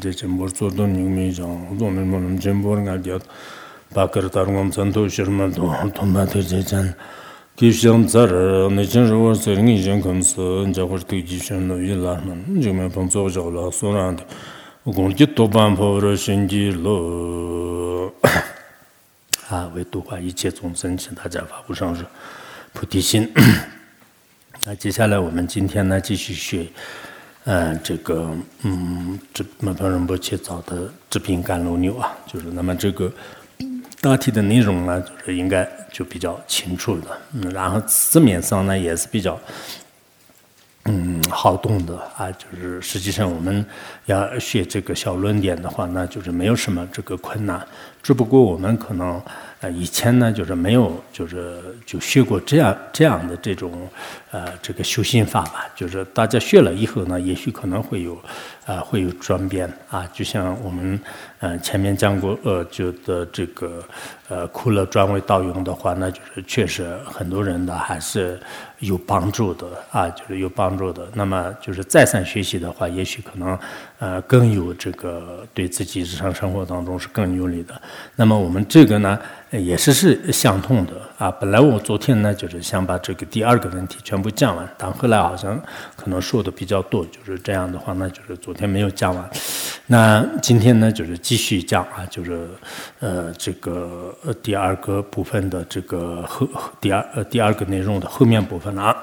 제 전부 조던 유미장 돈을 뭐는 전부는 가디어 바커 다른 전도 시르만도 돈마들 제잔 기시험 자르 내전 로어 서링 이전 검서 이제 걸 뒤지션노 일라는 지금 방송 저라 소나한테 공기 또반 보러 신기로啊，为度化一切众生，请大家发布上是菩提心。那接下来我们今天呢，继续学， 嗯，这个，嗯，这马旁仁波切早的治病甘露牛啊，就是那么这个大体的内容呢，就是应该就比较清楚的，嗯，然后字面上呢也是比较，嗯，好懂的啊，就是实际上我们要学这个小论点的话，那就是没有什么这个困难，只不过我们可能。呃，以前呢，就是没有，就是就学过这样这样的这种，呃，这个修心法吧。就是大家学了以后呢，也许可能会有，呃，会有转变啊。就像我们，嗯，前面讲过，呃，就的这个，呃，苦乐转为道用的话，那就是确实很多人呢还是有帮助的啊，就是有帮助的。那么就是再三学习的话，也许可能，呃，更有这个对自己日常生活当中是更有利的。那么我们这个呢？也是是相通的啊！本来我昨天呢，就是想把这个第二个问题全部讲完，但后来好像可能说的比较多，就是这样的话，那就是昨天没有讲完。那今天呢，就是继续讲啊，就是呃这个第二个部分的这个后第二呃第二个内容的后面部分啊。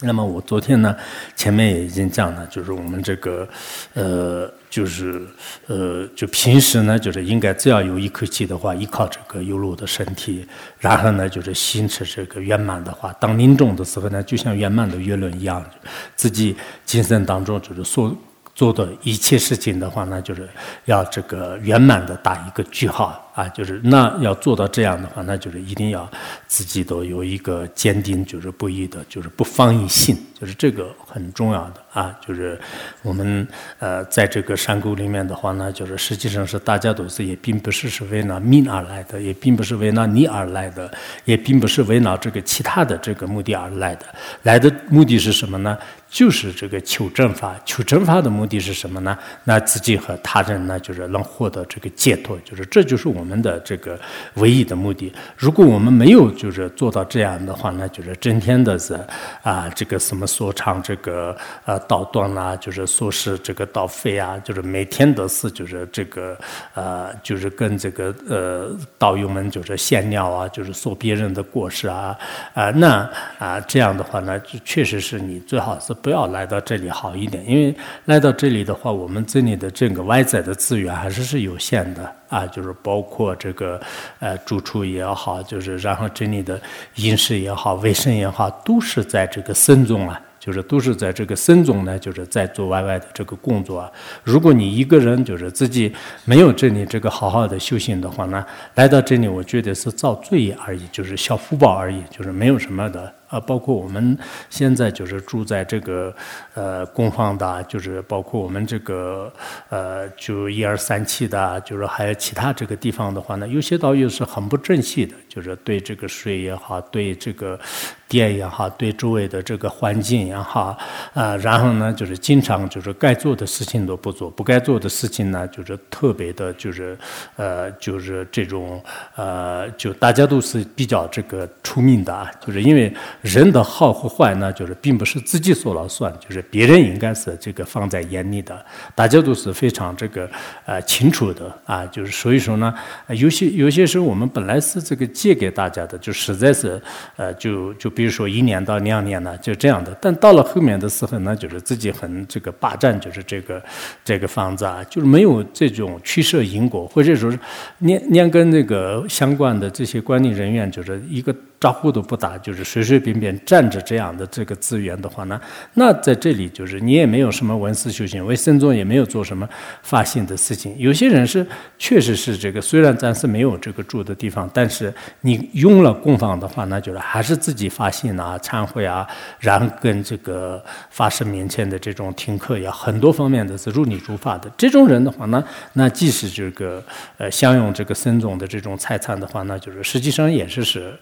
那么我昨天呢，前面也已经讲了，就是我们这个，呃，就是呃，就平时呢，就是应该只要有一口气的话，依靠这个有路的身体，然后呢，就是心持这个圆满的话，当临终的时候呢，就像圆满的月轮一样，自己今生当中就是所。做的一切事情的话呢，就是要这个圆满的打一个句号啊，就是那要做到这样的话，那就是一定要自己都有一个坚定，就是不移的，就是不放逸心，就是这个很重要的啊。就是我们呃在这个山沟里面的话呢，就是实际上是大家都是也并不是是为了命而来的，也并不是为了你而来的，也并不是为了这个其他的这个目的而来的，来的目的是什么呢？就是这个求正法，求正法的目的是什么呢？那自己和他人呢，就是能获得这个解脱，就是这就是我我们的这个唯一的目的。如果我们没有就是做到这样的话，那就是整天的是啊，这个什么说唱这个呃道断啦，就是说是这个道废啊，就是每天都是就是这个呃，就是跟这个呃道友们就是闲聊啊，就是说别人的过失啊啊，那啊这样的话呢，确实是你最好是。不要来到这里好一点，因为来到这里的话，我们这里的这个外在的资源还是是有限的啊，就是包括这个呃住处也好，就是然后这里的饮食也好、卫生也好，都是在这个僧中啊。就是都是在这个僧中呢，就是在做外外的这个工作啊。如果你一个人就是自己没有这里这个好好的修行的话呢，来到这里，我觉得是造罪业而已，就是消福报而已，就是没有什么的。啊，包括我们现在就是住在这个呃公房的，就是包括我们这个呃就一二三期的，就是还有其他这个地方的话呢，有些导游是很不正气的，就是对这个水也好，对这个电也好，对周围的这个环境也好，啊，然后呢就是经常就是该做的事情都不做，不该做的事情呢就是特别的，就是呃就是这种呃就大家都是比较这个出名的啊，就是因为。人的好和坏呢，就是并不是自己说了算，就是别人应该是这个放在眼里的，大家都是非常这个呃清楚的啊。就是所以说呢，有些有些时候我们本来是这个借给大家的，就实在是呃就就比如说一年到两年呢，就这样的。但到了后面的时候呢，就是自己很这个霸占，就是这个这个房子啊，就是没有这种驱舍因果，或者说是连连跟那个相关的这些管理人员，就是一个。招呼都不打，就是随随便便站着这样的这个资源的话呢，那在这里就是你也没有什么文思修行，为僧众也没有做什么发心的事情。有些人是确实是这个，虽然暂时没有这个住的地方，但是你用了供房的话，那就是还是自己发心啊、忏悔啊，然后跟这个法师面前的这种听课呀，很多方面的是如理如法的。这种人的话呢，那即使这个呃享用这个僧众的这种财产的话，那就是实际上也是是。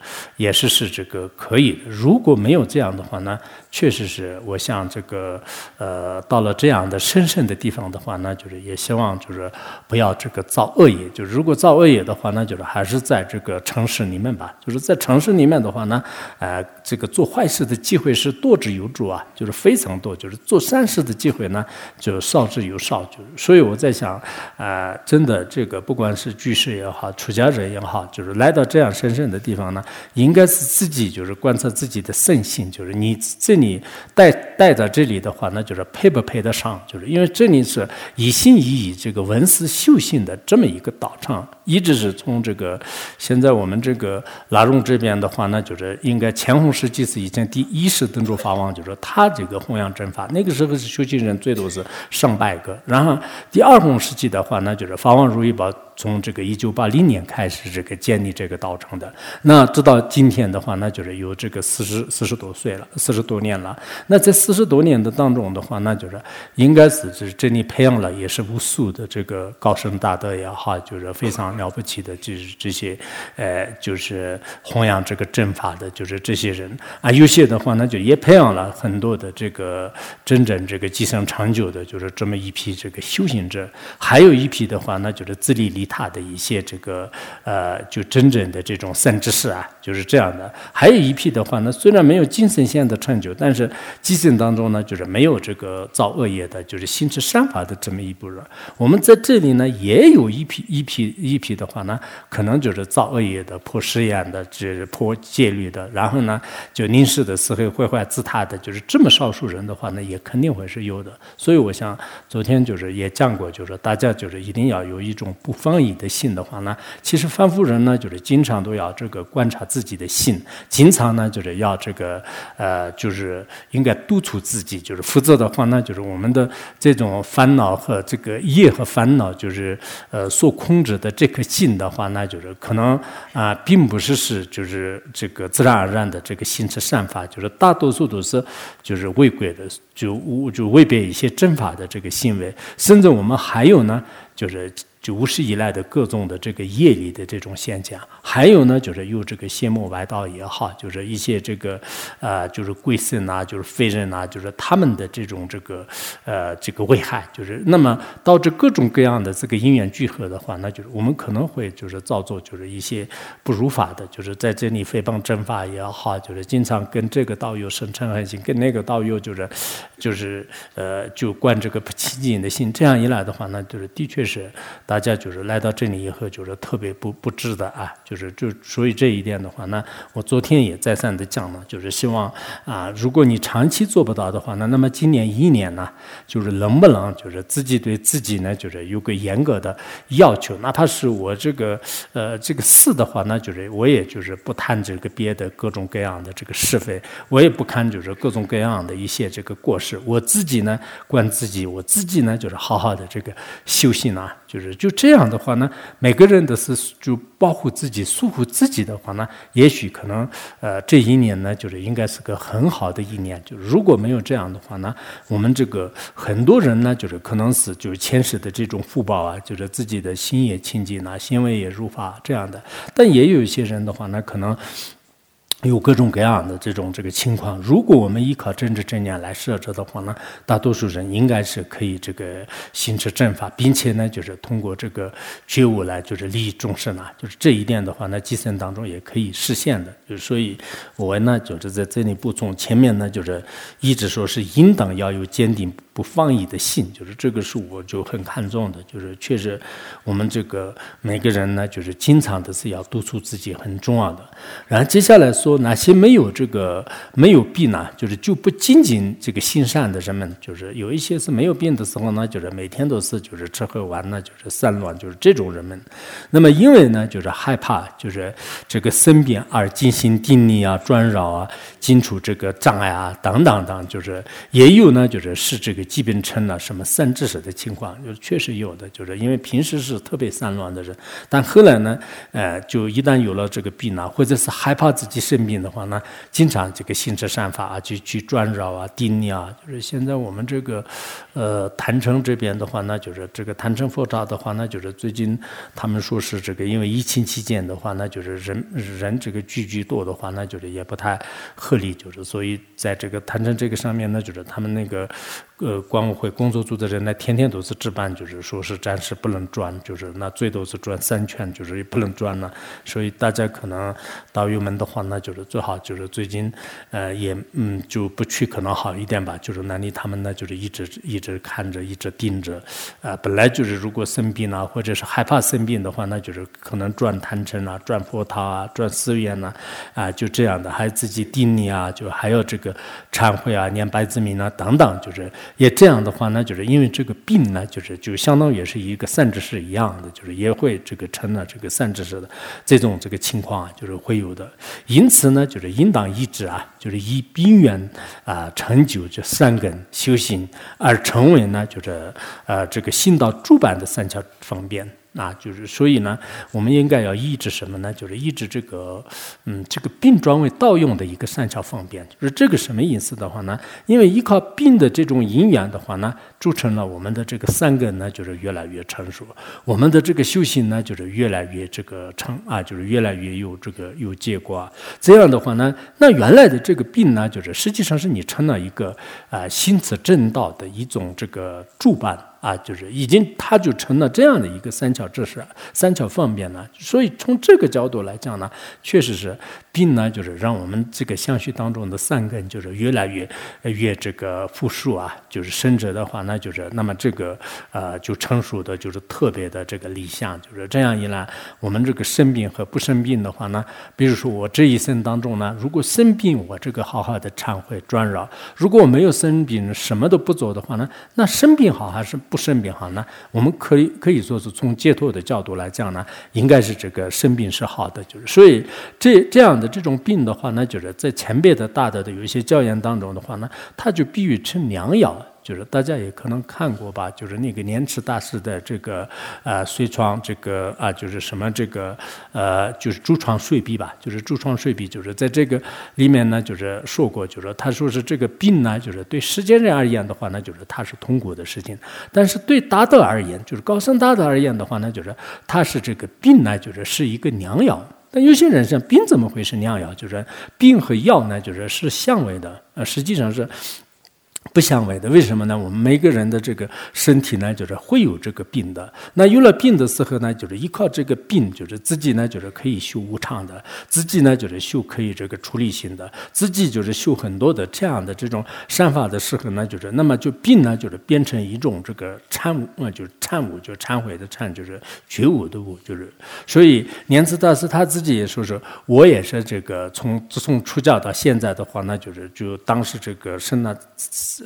也是是这个可以的。如果没有这样的话呢，确实是我像这个呃到了这样的神圣的地方的话，呢就是也希望就是不要这个造恶业。就如果造恶业的话，那就是还是在这个城市里面吧。就是在城市里面的话呢，呃，这个做坏事的机会是多之有主啊，就是非常多。就是做善事的机会呢，就少之又少。就是所以我在想，啊，真的这个不管是居士也好，出家人也好，就是来到这样神圣的地方呢，应应该是自己就是观测自己的圣性，就是你这里带带在这里的话，那就是配不配得上？就是因为这里是一心一意这个文思修行的这么一个道场，一直是从这个现在我们这个拉荣这边的话，那就是应该乾隆时期是以前第一世登州法王，就是他这个弘扬正法，那个时候是修行人最多是上百个，然后第二洪时期的话，那就是法王如意宝。从这个一九八零年开始，这个建立这个道场的，那直到今天的话，那就是有这个四十四十多岁了，四十多年了。那在四十多年的当中的话，那就是应该是是这里培养了也是无数的这个高僧大德也好，就是非常了不起的，就是这些，呃，就是弘扬这个正法的，就是这些人啊。有些的话，那就也培养了很多的这个真正这个继承长久的，就是这么一批这个修行者。还有一批的话，那就是自立离。他的一些这个呃，就真正的这种善知识啊，就是这样的。还有一批的话呢，虽然没有精神线的成就，但是基层当中呢，就是没有这个造恶业的，就是心持善法的这么一部分。我们在这里呢，也有一批一批一批的话呢，可能就是造恶业的、破誓言的、这破戒律的，然后呢，就临世的时候毁坏自他的，就是这么少数人的话呢，也肯定会是有的。所以我想昨天就是也讲过，就是大家就是一定要有一种不分放。你的心的话呢，其实凡夫人呢，就是经常都要这个观察自己的心，经常呢就是要这个呃，就是应该督促自己，就是否则的话呢，就是我们的这种烦恼和这个业和烦恼，就是呃所控制的这颗心的话，那就是可能啊，并不是是就是这个自然而然的这个心持善法，就是大多数都是就是违规的，就就违背一些正法的这个行为，甚至我们还有呢，就是。就无始以来的各种的这个业力的这种现象，还有呢，就是有这个邪魔外道也好，就是一些这个呃，就是鬼神呐，就是非人呐，就是他们的这种这个呃这个危害，就是那么导致各种各样的这个因缘聚合的话，那就是我们可能会就是造作就是一些不如法的，就是在这里诽谤正法也好，就是经常跟这个道友生嗔恨心，跟那个道友就是就是呃就观这个不清净的心，这样一来的话，那就是的确是。大家就是来到这里以后，就是特别不不值得啊，就是就所以这一点的话呢，我昨天也再三的讲了，就是希望啊，如果你长期做不到的话呢，那么今年一年呢，就是能不能就是自己对自己呢，就是有个严格的要求，哪怕是我这个呃这个事的话，那就是我也就是不谈这个别的各种各样的这个是非，我也不看就是各种各样的一些这个过失，我自己呢管自己，我自己呢就是好好的这个修行啊，就是。就这样的话呢，每个人都是就保护自己、束缚自己的话呢，也许可能呃这一年呢，就是应该是个很好的一年。就如果没有这样的话呢，我们这个很多人呢，就是可能是就是前世的这种福报啊，就是自己的心也清净啊，行为也如法这样的。但也有一些人的话呢，可能。有各种各样的这种这个情况，如果我们依靠政治正念来设置的话呢，大多数人应该是可以这个行持正法，并且呢，就是通过这个觉悟来就是利益众生啊，就是这一点的话，那计算当中也可以实现的。就所以，我呢就是在这里补充，前面呢就是一直说是应当要有坚定。不放逸的心，就是这个是我就很看重的，就是确实我们这个每个人呢，就是经常的是要督促自己很重要的。然后接下来说哪些没有这个没有病呢？就是就不仅仅这个心善的人们，就是有一些是没有病的时候呢，就是每天都是就是吃喝玩乐，就是散乱，就是这种人们。那么因为呢，就是害怕就是这个生病而进行定力啊、专扰啊、进出这个障碍啊等等等，就是也有呢，就是是这个。个疾病成了什么三知识的情况，就是确实有的，就是因为平时是特别散乱的人，但后来呢，呃，就一旦有了这个病啊，或者是害怕自己生病的话呢，经常这个心驰善法啊，去去转扰啊、定力啊，就是现在我们这个呃坛城这边的话呢，就是这个坛城佛刹的话呢，就是最近他们说是这个因为疫情期间的话，那就是人人这个聚居多的话，那就是也不太合理，就是所以在这个坛城这个上面呢，就是他们那个。呃，管委会工作组的人呢，天天都是值班，就是说是暂时不能转，就是那最多是转三圈，就是也不能转了。所以大家可能导游们的话，那就是最好就是最近呃也嗯就不去可能好一点吧。就是那里他们呢，就是一直一直看着，一直盯着。啊，本来就是如果生病啊，或者是害怕生病的话，那就是可能转坛城啊，转佛塔啊，转寺院呐，啊就这样的，还自己定力啊，就还有这个忏悔啊，念白字明啊等等，就是。也这样的话呢，就是因为这个病呢，就是就相当于是一个善知识一样的，就是也会这个成了这个善知识的这种这个情况啊，就是会有的。因此呢，就是应当一直啊，就是以病缘啊成就这三根修行，而成为呢，就是呃这个信道诸般的三条方便。那就是，所以呢，我们应该要抑制什么呢？就是抑制这个，嗯，这个病转为道用的一个善巧方便。就是这个什么意思的话呢？因为依靠病的这种因缘的话呢，铸成了我们的这个三根呢，就是越来越成熟。我们的这个修行呢，就是越来越这个成啊，就是越来越有这个有结果。这样的话呢，那原来的这个病呢，就是实际上是你成了一个啊心此正道的一种这个助伴。啊，就是已经，它就成了这样的一个三巧知识，三巧方便了。所以从这个角度来讲呢，确实是病呢，就是让我们这个相续当中的三根就是越来越越这个复数啊，就是生者的话，那就是那么这个呃就成熟的就是特别的这个理想，就是这样一来，我们这个生病和不生病的话呢，比如说我这一生当中呢，如果生病，我这个好好的忏悔转扰；如果我没有生病，什么都不做的话呢，那生病好还是？不生病好呢？我们可以可以说是从解脱的角度来讲呢，应该是这个生病是好的，就是所以这这样这种病的话呢，就是在前辈的大德的有一些教言当中的话呢，他就比喻成良药。就是大家也可能看过吧，就是那个莲池大师的这个呃随床这个啊，就是什么这个呃，就是诸床睡壁吧，就是诸床睡壁，就是在这个里面呢，就是说过，就是他说是这个病呢，就是对世间人而言的话呢，就是它是痛苦的事情，但是对大德而言，就是高僧大德而言的话呢，就是他是这个病呢，就是是一个良药。但有些人像病怎么会是良药？就是病和药呢，就是是相位的，呃，实际上是。不相违的，为什么呢？我们每个人的这个身体呢，就是会有这个病的。那有了病的时候呢，就是依靠这个病，就是自己呢，就是可以修无常的，自己呢，就是修可以这个处理性的，自己就是修很多的这样的这种善法的时候呢，就是那么就病呢，就是变成一种这个忏悟，呃，就是忏悟，就忏悔的忏，就是觉悟的悟，就是。所以莲池大师他自己也说说，我也是这个从自从出家到现在的话，那就是就当时这个生了。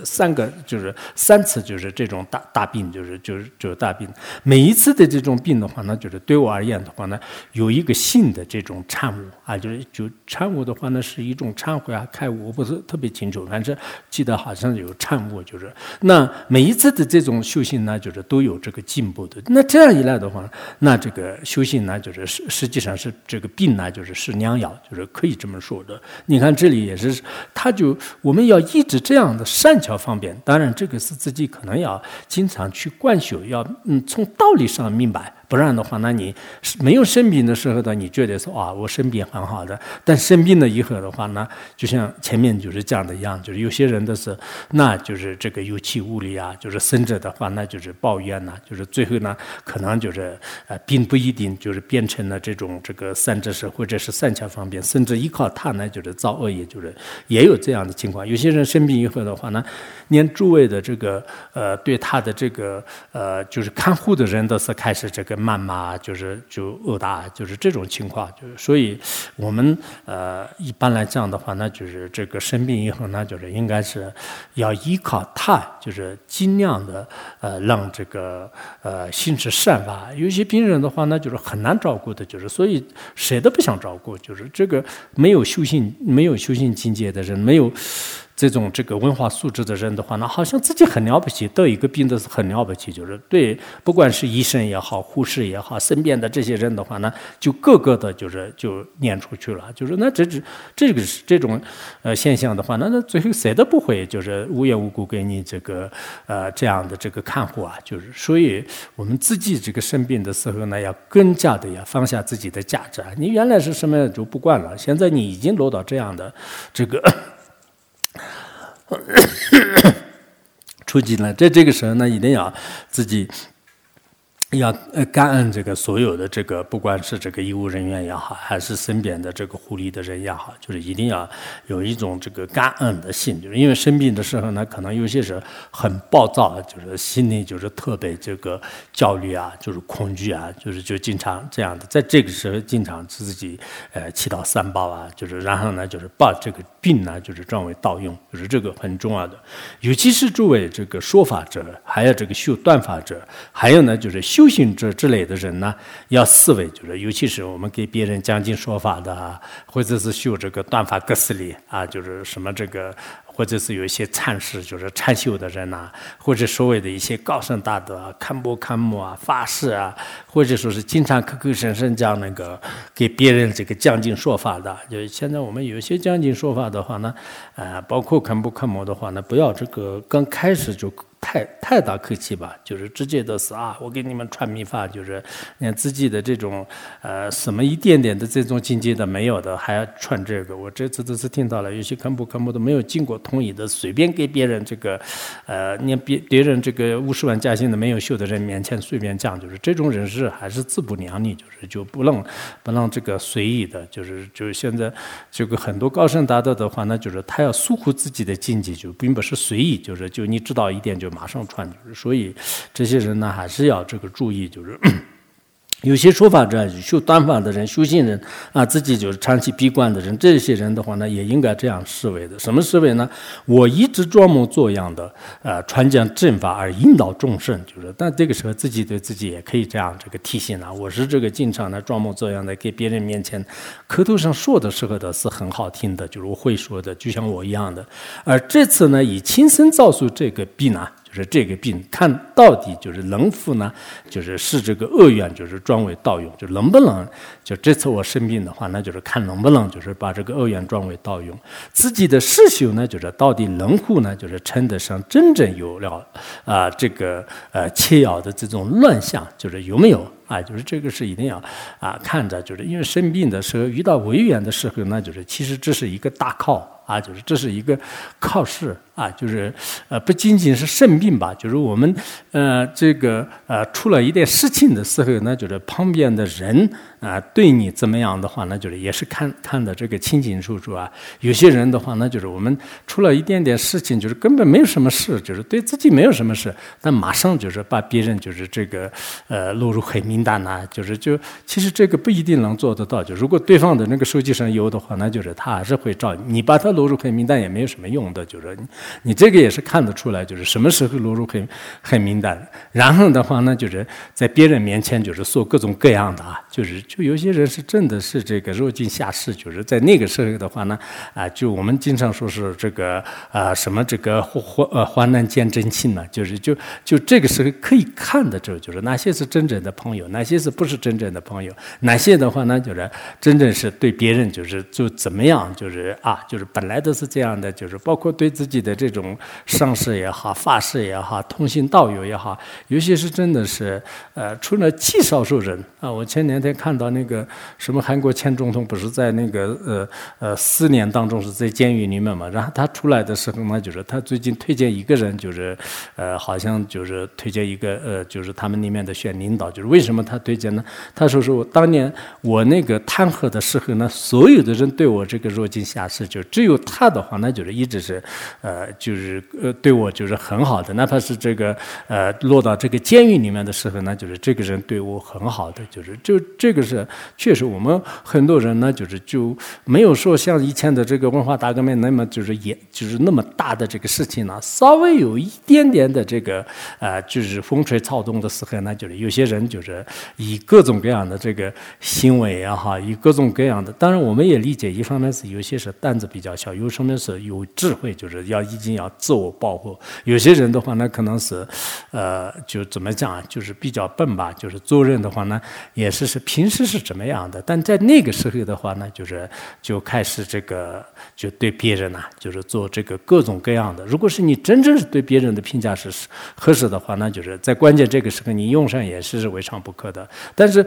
三个就是三次，就是这种大大病，就是就是就是大病。每一次的这种病的话呢，就是对我而言的话呢，有一个性的这种忏悟啊，就是就忏悟的话呢，是一种忏悔啊、开悟，我不是特别清楚，反正记得好像有忏悟，就是那每一次的这种修行呢，就是都有这个进步的。那这样一来的话，那这个修行呢，就是实实际上是这个病呢，就是是良药，就是可以这么说的。你看这里也是，他就我们要一直这样的善。较方便，当然这个是自己可能要经常去灌修，要嗯从道理上明白。不然的话，那你没有生病的时候呢，你觉得说啊，我生病很好的。但生病了以后的话呢，就像前面就是讲的一样，就是有些人的是，那就是这个有气无力啊，就是生者的话，那就是抱怨呐，就是最后呢，可能就是呃，并不一定就是变成了这种这个三知识或者是三巧方便，甚至依靠他呢，就是造恶业，就是也有这样的情况。有些人生病以后的话呢，连诸位的这个呃，对他的这个呃，就是看护的人都是开始这个。谩骂就是就殴打，就是这种情况，就是所以我们呃一般来讲的话，那就是这个生病以后，那就是应该是要依靠他，就是尽量的呃让这个呃心持善法。有些病人的话，那就是很难照顾的，就是所以谁都不想照顾，就是这个没有修行、没有修行境界的人，没有。这种这个文化素质的人的话，那好像自己很了不起，得一个病的是很了不起，就是对，不管是医生也好，护士也好，身边的这些人的话呢，就个个的就是就撵出去了，就是那这这这个是这种呃现象的话，那那最后谁都不会就是无缘无故给你这个呃这样的这个看护啊，就是所以我们自己这个生病的时候呢，要更加的要放下自己的价值啊，你原来是什么就不管了，现在你已经落到这样的这个。出境了，在这个时候呢，一定要自己。要呃感恩这个所有的这个，不管是这个医务人员也好，还是身边的这个护理的人也好，就是一定要有一种这个感恩的心，就是因为生病的时候呢，可能有些是很暴躁，就是心里就是特别这个焦虑啊，就是恐惧啊，就是就经常这样的，在这个时候经常自己呃祈祷三宝啊，就是然后呢，就是把这个病呢，就是转为道用，就是这个很重要的，尤其是作为这个说法者，还有这个修断法者，还有呢就是。修行者之类的人呢，要思维，就是尤其是我们给别人讲经说法的，或者是修这个断法格斯里啊，就是什么这个，或者是有一些禅师，就是禅修的人呐，或者所谓的一些高僧大德啊，堪布堪木啊，法师啊，或者说是经常口口声声讲那个给别人这个讲经说法的，就现在我们有些讲经说法的话呢，呃，包括堪布堪木的话呢，不要这个刚开始就。太太大客气吧，就是直接的是啊，我给你们传秘法，就是连自己的这种呃什么一点点的这种境界都没有的，还要传这个。我这次都是听到了，有些科目科目都没有经过同意的，随便给别人这个呃，连别别人这个五十万加薪的没有修的人面前随便讲，就是这种人是还是自不量力，就是就不能不能这个随意的，就是就是现在这个很多高僧大德的话，那就是他要疏忽自己的境界，就并不是随意，就是就你知道一点就。马上传，所以这些人呢，还是要这个注意，就是。有些说法者，修单法的人、修行人啊，自己就是长期闭关的人，这些人的话呢，也应该这样思维的。什么思维呢？我一直装模作样的，呃，传讲正法而引导众生，就是。但这个时候，自己对自己也可以这样这个提醒啊，我是这个经常呢装模作样的，给别人面前口头上说的时候的是很好听的，就是我会说的，就像我一样的。而这次呢，以亲身造出这个病呢。是这个病，看到底就是能否呢？就是是这个恶缘，就是转为道用，就能不能？就这次我生病的话，那就是看能不能，就是把这个恶缘转为道用。自己的世修呢，就是到底能否呢？就是称得上真正有了啊，这个呃切要的这种乱象，就是有没有？啊，就是这个是一定要啊看着，就是因为生病的时候遇到危缘的时候，那就是其实这是一个大靠啊，就是这是一个靠试啊，就是呃不仅仅是生病吧，就是我们呃这个呃出了一点事情的时候，那就是旁边的人。啊，对你怎么样的话，那就是也是看看的这个清清楚楚啊。有些人的话，那就是我们出了一点点事情，就是根本没有什么事，就是对自己没有什么事，但马上就是把别人就是这个呃落入黑名单呐，就是就其实这个不一定能做得到。就如果对方的那个手机上有的话，那就是他还是会找你，把他落入黑名单也没有什么用的。就是你这个也是看得出来，就是什么时候落入黑黑名单，然后的话呢，就是在别人面前就是说各种各样的啊，就是。就有些人是真的是这个入境下世，就是在那个时候的话呢，啊，就我们经常说是这个啊什么这个患呃患难见真情呢，就是就就这个时候可以看的，就就是哪些是真正的朋友，哪些是不是真正的朋友，哪些的话呢，就是真正是对别人就是就怎么样，就是啊，就是本来都是这样的，就是包括对自己的这种上士也好，法师也好，通信道友也好，有些是真的是呃，除了极少数人啊，我前两天看。到那个什么韩国前总统不是在那个呃呃四年当中是在监狱里面嘛？然后他出来的时候呢，就是他最近推荐一个人，就是呃好像就是推荐一个呃就是他们里面的选领导，就是为什么他推荐呢？他说是我当年我那个弹劾的时候呢，所有的人对我这个落井下石，就只有他的话，那就是一直是呃就是呃对我就是很好的，哪怕是这个呃落到这个监狱里面的时候，那就是这个人对我很好的，就是就这个。是，确实，我们很多人呢，就是就没有说像以前的这个文化大革命那么就是也就是那么大的这个事情呢，稍微有一点点的这个呃，就是风吹草动的时候呢，就是有些人就是以各种各样的这个行为啊哈，以各种各样的，当然我们也理解，一方面是有些是胆子比较小。有什么是有智慧，就是要一定要自我保护。有些人的话呢，可能是，呃，就怎么讲，就是比较笨吧，就是做人的话呢，也是是平时是怎么样的，但在那个时候的话呢，就是就开始这个就对别人呐，就是做这个各种各样的。如果是你真正是对别人的评价是合适的话，那就是在关键这个时候你用上也是是未尝不可的。但是。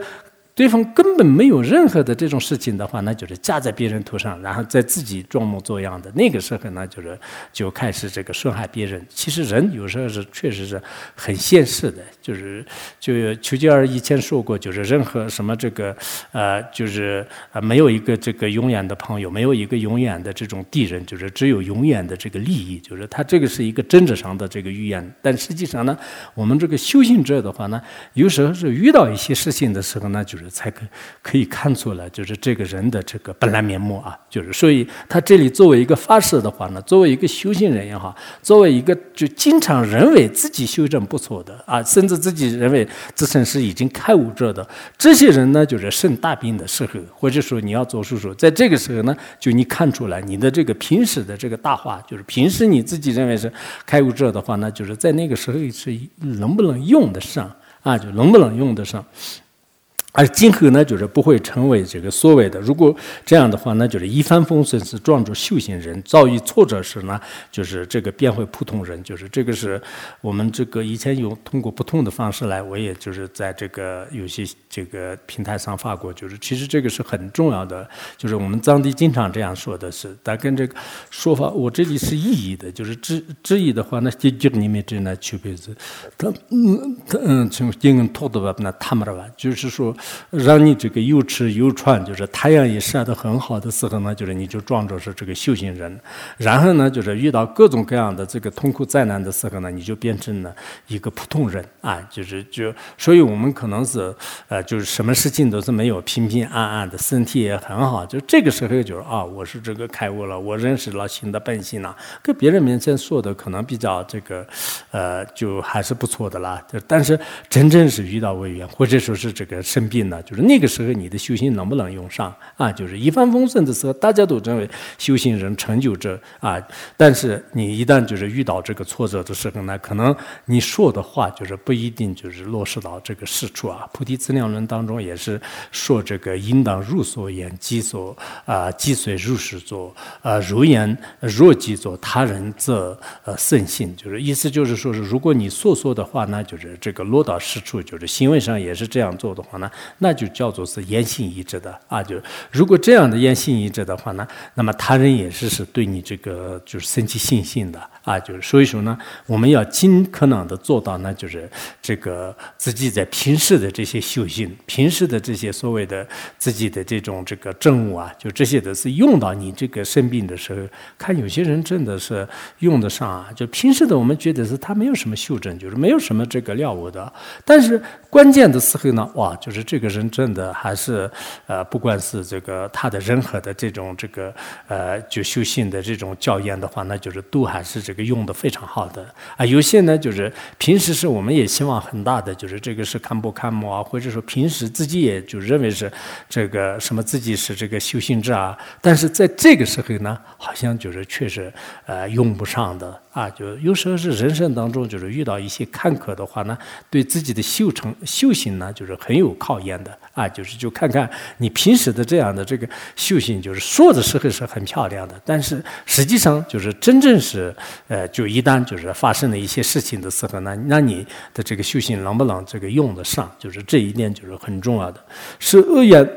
对方根本没有任何的这种事情的话，那就是架在别人头上，然后在自己装模作样的。那个时候呢，就是就开始这个损害别人。其实人有时候是确实是很现实的，就是就丘吉尔以前说过，就是任何什么这个呃，就是呃没有一个这个永远的朋友，没有一个永远的这种敌人，就是只有永远的这个利益。就是他这个是一个政治上的这个预言，但实际上呢，我们这个修行者的话呢，有时候是遇到一些事情的时候呢，就是。才可可以看出来，就是这个人的这个本来面目啊，就是所以他这里作为一个发誓的话呢，作为一个修行人也好，作为一个就经常认为自己修正不错的啊，甚至自己认为自身是已经开悟者的这些人呢，就是生大病的时候，或者说你要做手术，在这个时候呢，就你看出来你的这个平时的这个大话，就是平时你自己认为是开悟者的话呢，就是在那个时候是能不能用得上啊，就能不能用得上。而今后呢，就是不会成为这个所谓的。如果这样的话，那就是一帆风顺是壮着修行人，遭遇挫折时呢，就是这个变回普通人。就是这个是我们这个以前有通过不同的方式来，我也就是在这个有些这个平台上发过。就是其实这个是很重要的，就是我们藏地经常这样说的是，但跟这个说法我这里是意义的，就是质质疑的话，那就就你们这那区别是，他嗯他嗯从英文拖的吧，那他们的吧，就是说。让你这个又吃又穿，就是太阳一晒得很好的时候呢，就是你就装着是这个修行人；然后呢，就是遇到各种各样的这个痛苦灾难的时候呢，你就变成了一个普通人啊，就是就，所以我们可能是呃，就是什么事情都是没有平平安安的，身体也很好，就这个时候就是啊，我是这个开悟了，我认识了新的本性了，跟别人面前说的可能比较这个呃，就还是不错的啦。但是真正是遇到委员，或者说是这个生。病呢，就是那个时候你的修行能不能用上啊？就是一帆风顺的时候，大家都认为修行人成就者啊。但是你一旦就是遇到这个挫折的时候呢，可能你说的话就是不一定就是落实到这个事处啊。菩提资粮论当中也是说这个应当入所言，即所啊，即随入室作啊，如言若即作他人则呃甚信。就是意思就是说是，如果你所说的话呢，就是这个落到实处，就是行为上也是这样做的话呢。那就叫做是言行一致的啊，就如果这样的言行一致的话呢，那么他人也是是对你这个就是生起信心的啊，就是所以说呢，我们要尽可能的做到呢，就是这个自己在平时的这些修行，平时的这些所谓的自己的这种这个政务啊，就这些都是用到你这个生病的时候，看有些人真的是用得上啊，就平时的我们觉得是他没有什么修正，就是没有什么这个了无的，但是关键的时候呢，哇，就是。这个人真的还是，呃，不管是这个他的任何的这种这个呃，就修行的这种教研的话，那就是都还是这个用的非常好的啊。有些呢，就是平时是我们也希望很大的，就是这个是看不看摩啊，或者说平时自己也就认为是这个什么自己是这个修行者啊，但是在这个时候呢，好像就是确实呃用不上的。啊，就有时候是人生当中，就是遇到一些坎坷的话呢，对自己的修成修行呢，就是很有考验的啊。就是就看看你平时的这样的这个修行，就是说的时候是很漂亮的，但是实际上就是真正是呃，就一旦就是发生了一些事情的时候呢，那你的这个修行能不能这个用得上，就是这一点就是很重要的，是恶缘。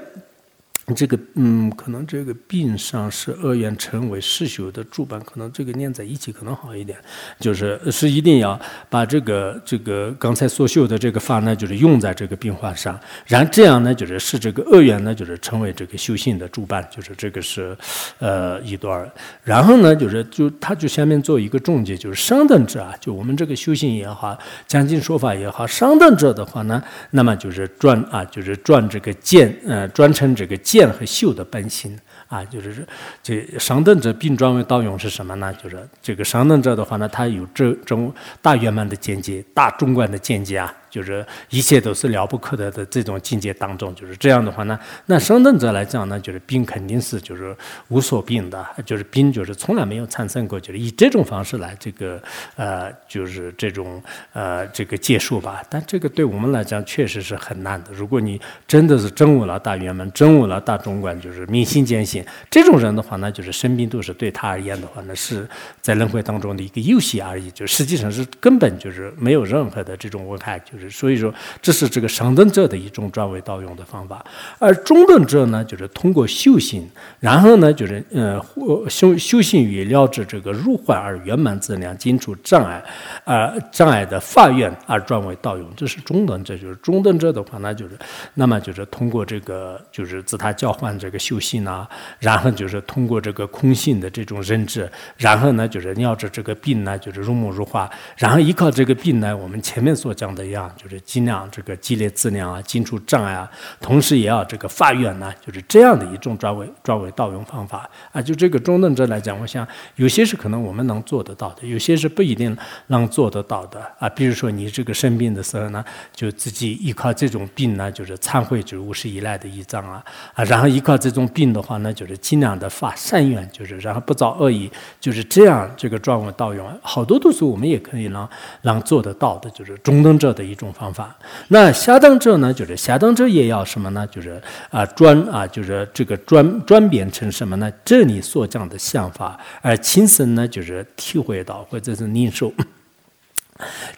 这个嗯，可能这个病上是恶缘成为世修的主板，可能这个念在一起可能好一点。就是是一定要把这个这个刚才所修的这个法呢，就是用在这个病患上，然这样呢，就是使这个恶缘呢，就是成为这个修行的主板，就是这个是呃一段然后呢，就是就他就下面做一个总结，就是上等者啊，就我们这个修行也好，讲经说法也好，上等者的话呢，那么就是转啊，就是转这个见，呃，转成这个。剑和袖的本性啊，就是这上等者并转为道用是什么呢？就是这个上等者的话呢，他有这种大圆满的见解、大中观的见解啊。就是一切都是了不可得的这种境界当中，就是这样的话呢，那生等者来讲呢，就是病肯定是就是无所病的，就是病就是从来没有产生过，就是以这种方式来这个呃，就是这种呃这个结束吧。但这个对我们来讲确实是很难的。如果你真的是真悟了大圆满，真悟了大中观，就是明心见性，这种人的话呢，就是生病都是对他而言的话呢，是在轮回当中的一个游戏而已，就实际上是根本就是没有任何的这种危害，就是所以说这是这个上等者的一种转为道用的方法，而中等者呢，就是通过修行，然后呢，就是呃修修行于了知这个入幻而圆满自量，尽除障碍，呃障碍的法愿而转为道用，这是中等者，就是中等者的话，那就是那么就是通过这个就是自他交换这个修行啊，然后就是通过这个空性的这种认知，然后呢，就是尿着这个病呢，就是如梦如化，然后依靠这个病呢，我们前面所讲的一样，就是尽量这个积累资量啊，尽除障碍啊，同时也要这个发愿呢，就是这样的一种转为转为道用方法啊。就这个中等者来讲，我想有些是可能我们能做得到的，有些是不一定能做得到的啊。比如说你这个生病的时候呢，就自己依靠这种病呢，就是忏悔，就是无始以来的一障啊啊，然后依靠这种病的话呢，就是尽量的发善愿，就是然后不造恶意，就是这样这个转为道用，好多都是我们也可以让让做得到的，就是中等者的一种种方法。那下等者呢，就是下等者也要什么呢？就是啊转啊，就是这个转转变成什么呢？这里所讲的想法，而亲身呢，就是体会到或者是领受。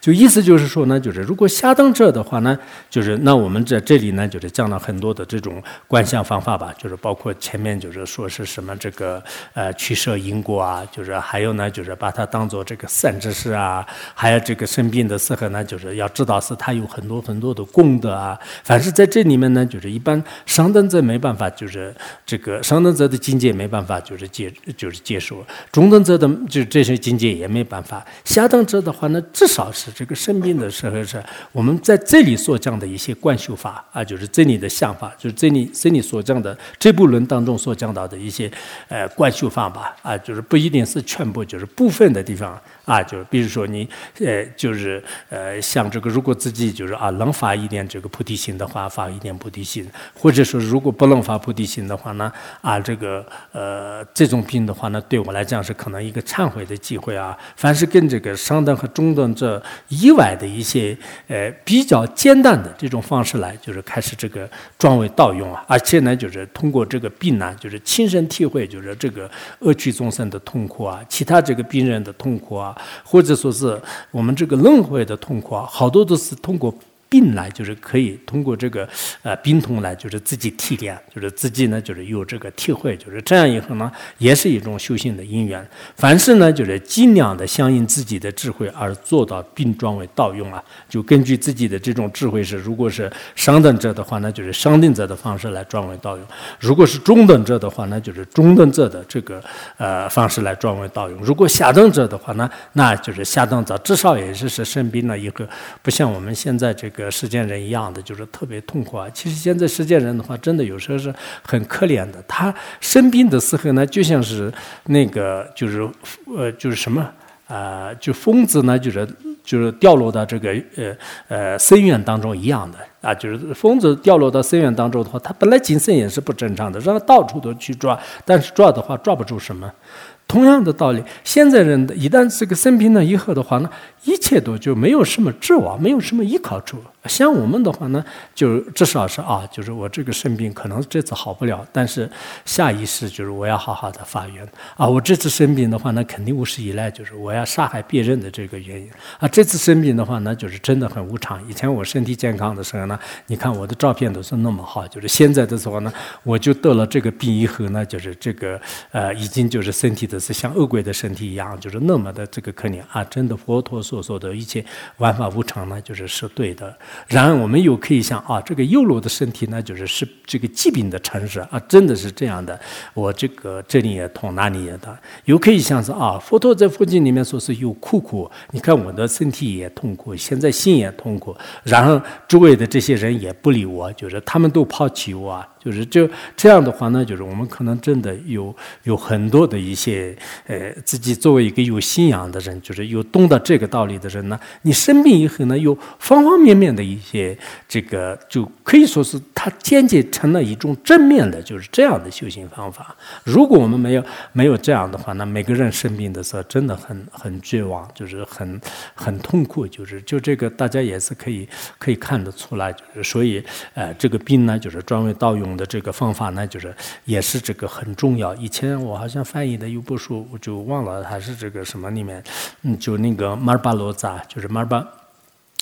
就意思就是说呢，就是如果下等者的话呢，就是那我们在这里呢，就是讲了很多的这种观想方法吧，就是包括前面就是说是什么这个呃取舍因果啊，就是还有呢，就是把它当做这个善知识啊，还有这个生病的时候呢，就是要知道是他有很多很多的功德啊。凡是在这里面呢，就是一般上等者没办法，就是这个上等者的境界没办法，就是接就是接受；中等者的就这些境界也没办法。下等者的话呢，至少是这个生病的时候，是我们在这里所讲的一些观修法啊，就是这里的想法，就是这里这里所讲的这部论当中所讲到的一些呃观修法吧啊，就是不一定是全部，就是部分的地方。啊，就是比如说你，呃，就是呃，像这个，如果自己就是啊，能发一点这个菩提心的话，发一点菩提心；或者说，如果不能发菩提心的话呢，啊，这个呃，这种病的话呢，对我来讲是可能一个忏悔的机会啊。凡是跟这个上等和中等者以外的一些呃比较简单的这种方式来，就是开始这个转为盗用啊，而且呢，就是通过这个病呢，就是亲身体会，就是这个恶趣众生的痛苦啊，其他这个病人的痛苦啊。或者说是我们这个轮回的痛苦啊，好多都是通过。病来就是可以通过这个呃病痛来，就是自己体验，就是自己呢就是有这个体会，就是这样以后呢，也是一种修行的因缘。凡是呢就是尽量的相应自己的智慧而做到病转为道用啊，就根据自己的这种智慧是，如果是上等者的话呢，就是上等者的方式来转为道用；如果是中等者的话呢，就是中等者的这个呃方式来转为道用；如果下等者的话呢，那就是下等者至少也是是生病了以后，不像我们现在这个。个世间人一样的，就是特别痛苦啊！其实现在世间人的话，真的有时候是很可怜的。他生病的时候呢，就像是那个，就是呃，就是什么啊，就疯子呢，就是就是掉落到这个呃呃深渊当中一样的啊，就是疯子掉落到深渊当中的话，他本来精神也是不正常的，让他到处都去抓，但是抓的话抓不住什么。同样的道理，现在人一旦这个生病了以后的话呢，一切都就没有什么指望，没有什么依靠处。像我们的话呢，就至少是啊，就是我这个生病可能这次好不了，但是下一世就是我要好好的发愿啊。我这次生病的话，呢肯定无始以来就是我要杀害别人的这个原因啊。这次生病的话，呢就是真的很无常。以前我身体健康的时候呢，你看我的照片都是那么好，就是现在的时候呢，我就得了这个病以后呢，就是这个呃，已经就是身体的是像恶鬼的身体一样，就是那么的这个可怜啊。真的佛陀说所说的一切万法无常呢，就是是对的。然而我们又可以想啊，这个优罗的身体呢，就是是这个疾病的城市啊，真的是这样的。我这个这里也痛，那里也痛。又可以想是啊，佛陀在佛经里面说是有苦苦，你看我的身体也痛苦，现在心也痛苦。然后周围的这些人也不理我，就是他们都抛弃我。就是就这样的话呢，就是我们可能真的有有很多的一些呃，自己作为一个有信仰的人，就是有懂得这个道理的人呢，你生病以后呢，有方方面面的一些这个，就可以说是他间接成了一种正面的，就是这样的修行方法。如果我们没有没有这样的话，那每个人生病的时候真的很很绝望，就是很很痛苦，就是就这个大家也是可以可以看得出来，就是所以呃，这个病呢，就是专为盗用的这个方法呢，就是也是这个很重要。以前我好像翻译的有部书，我就忘了还是这个什么里面，嗯，就那个马尔巴罗扎，就是马尔巴。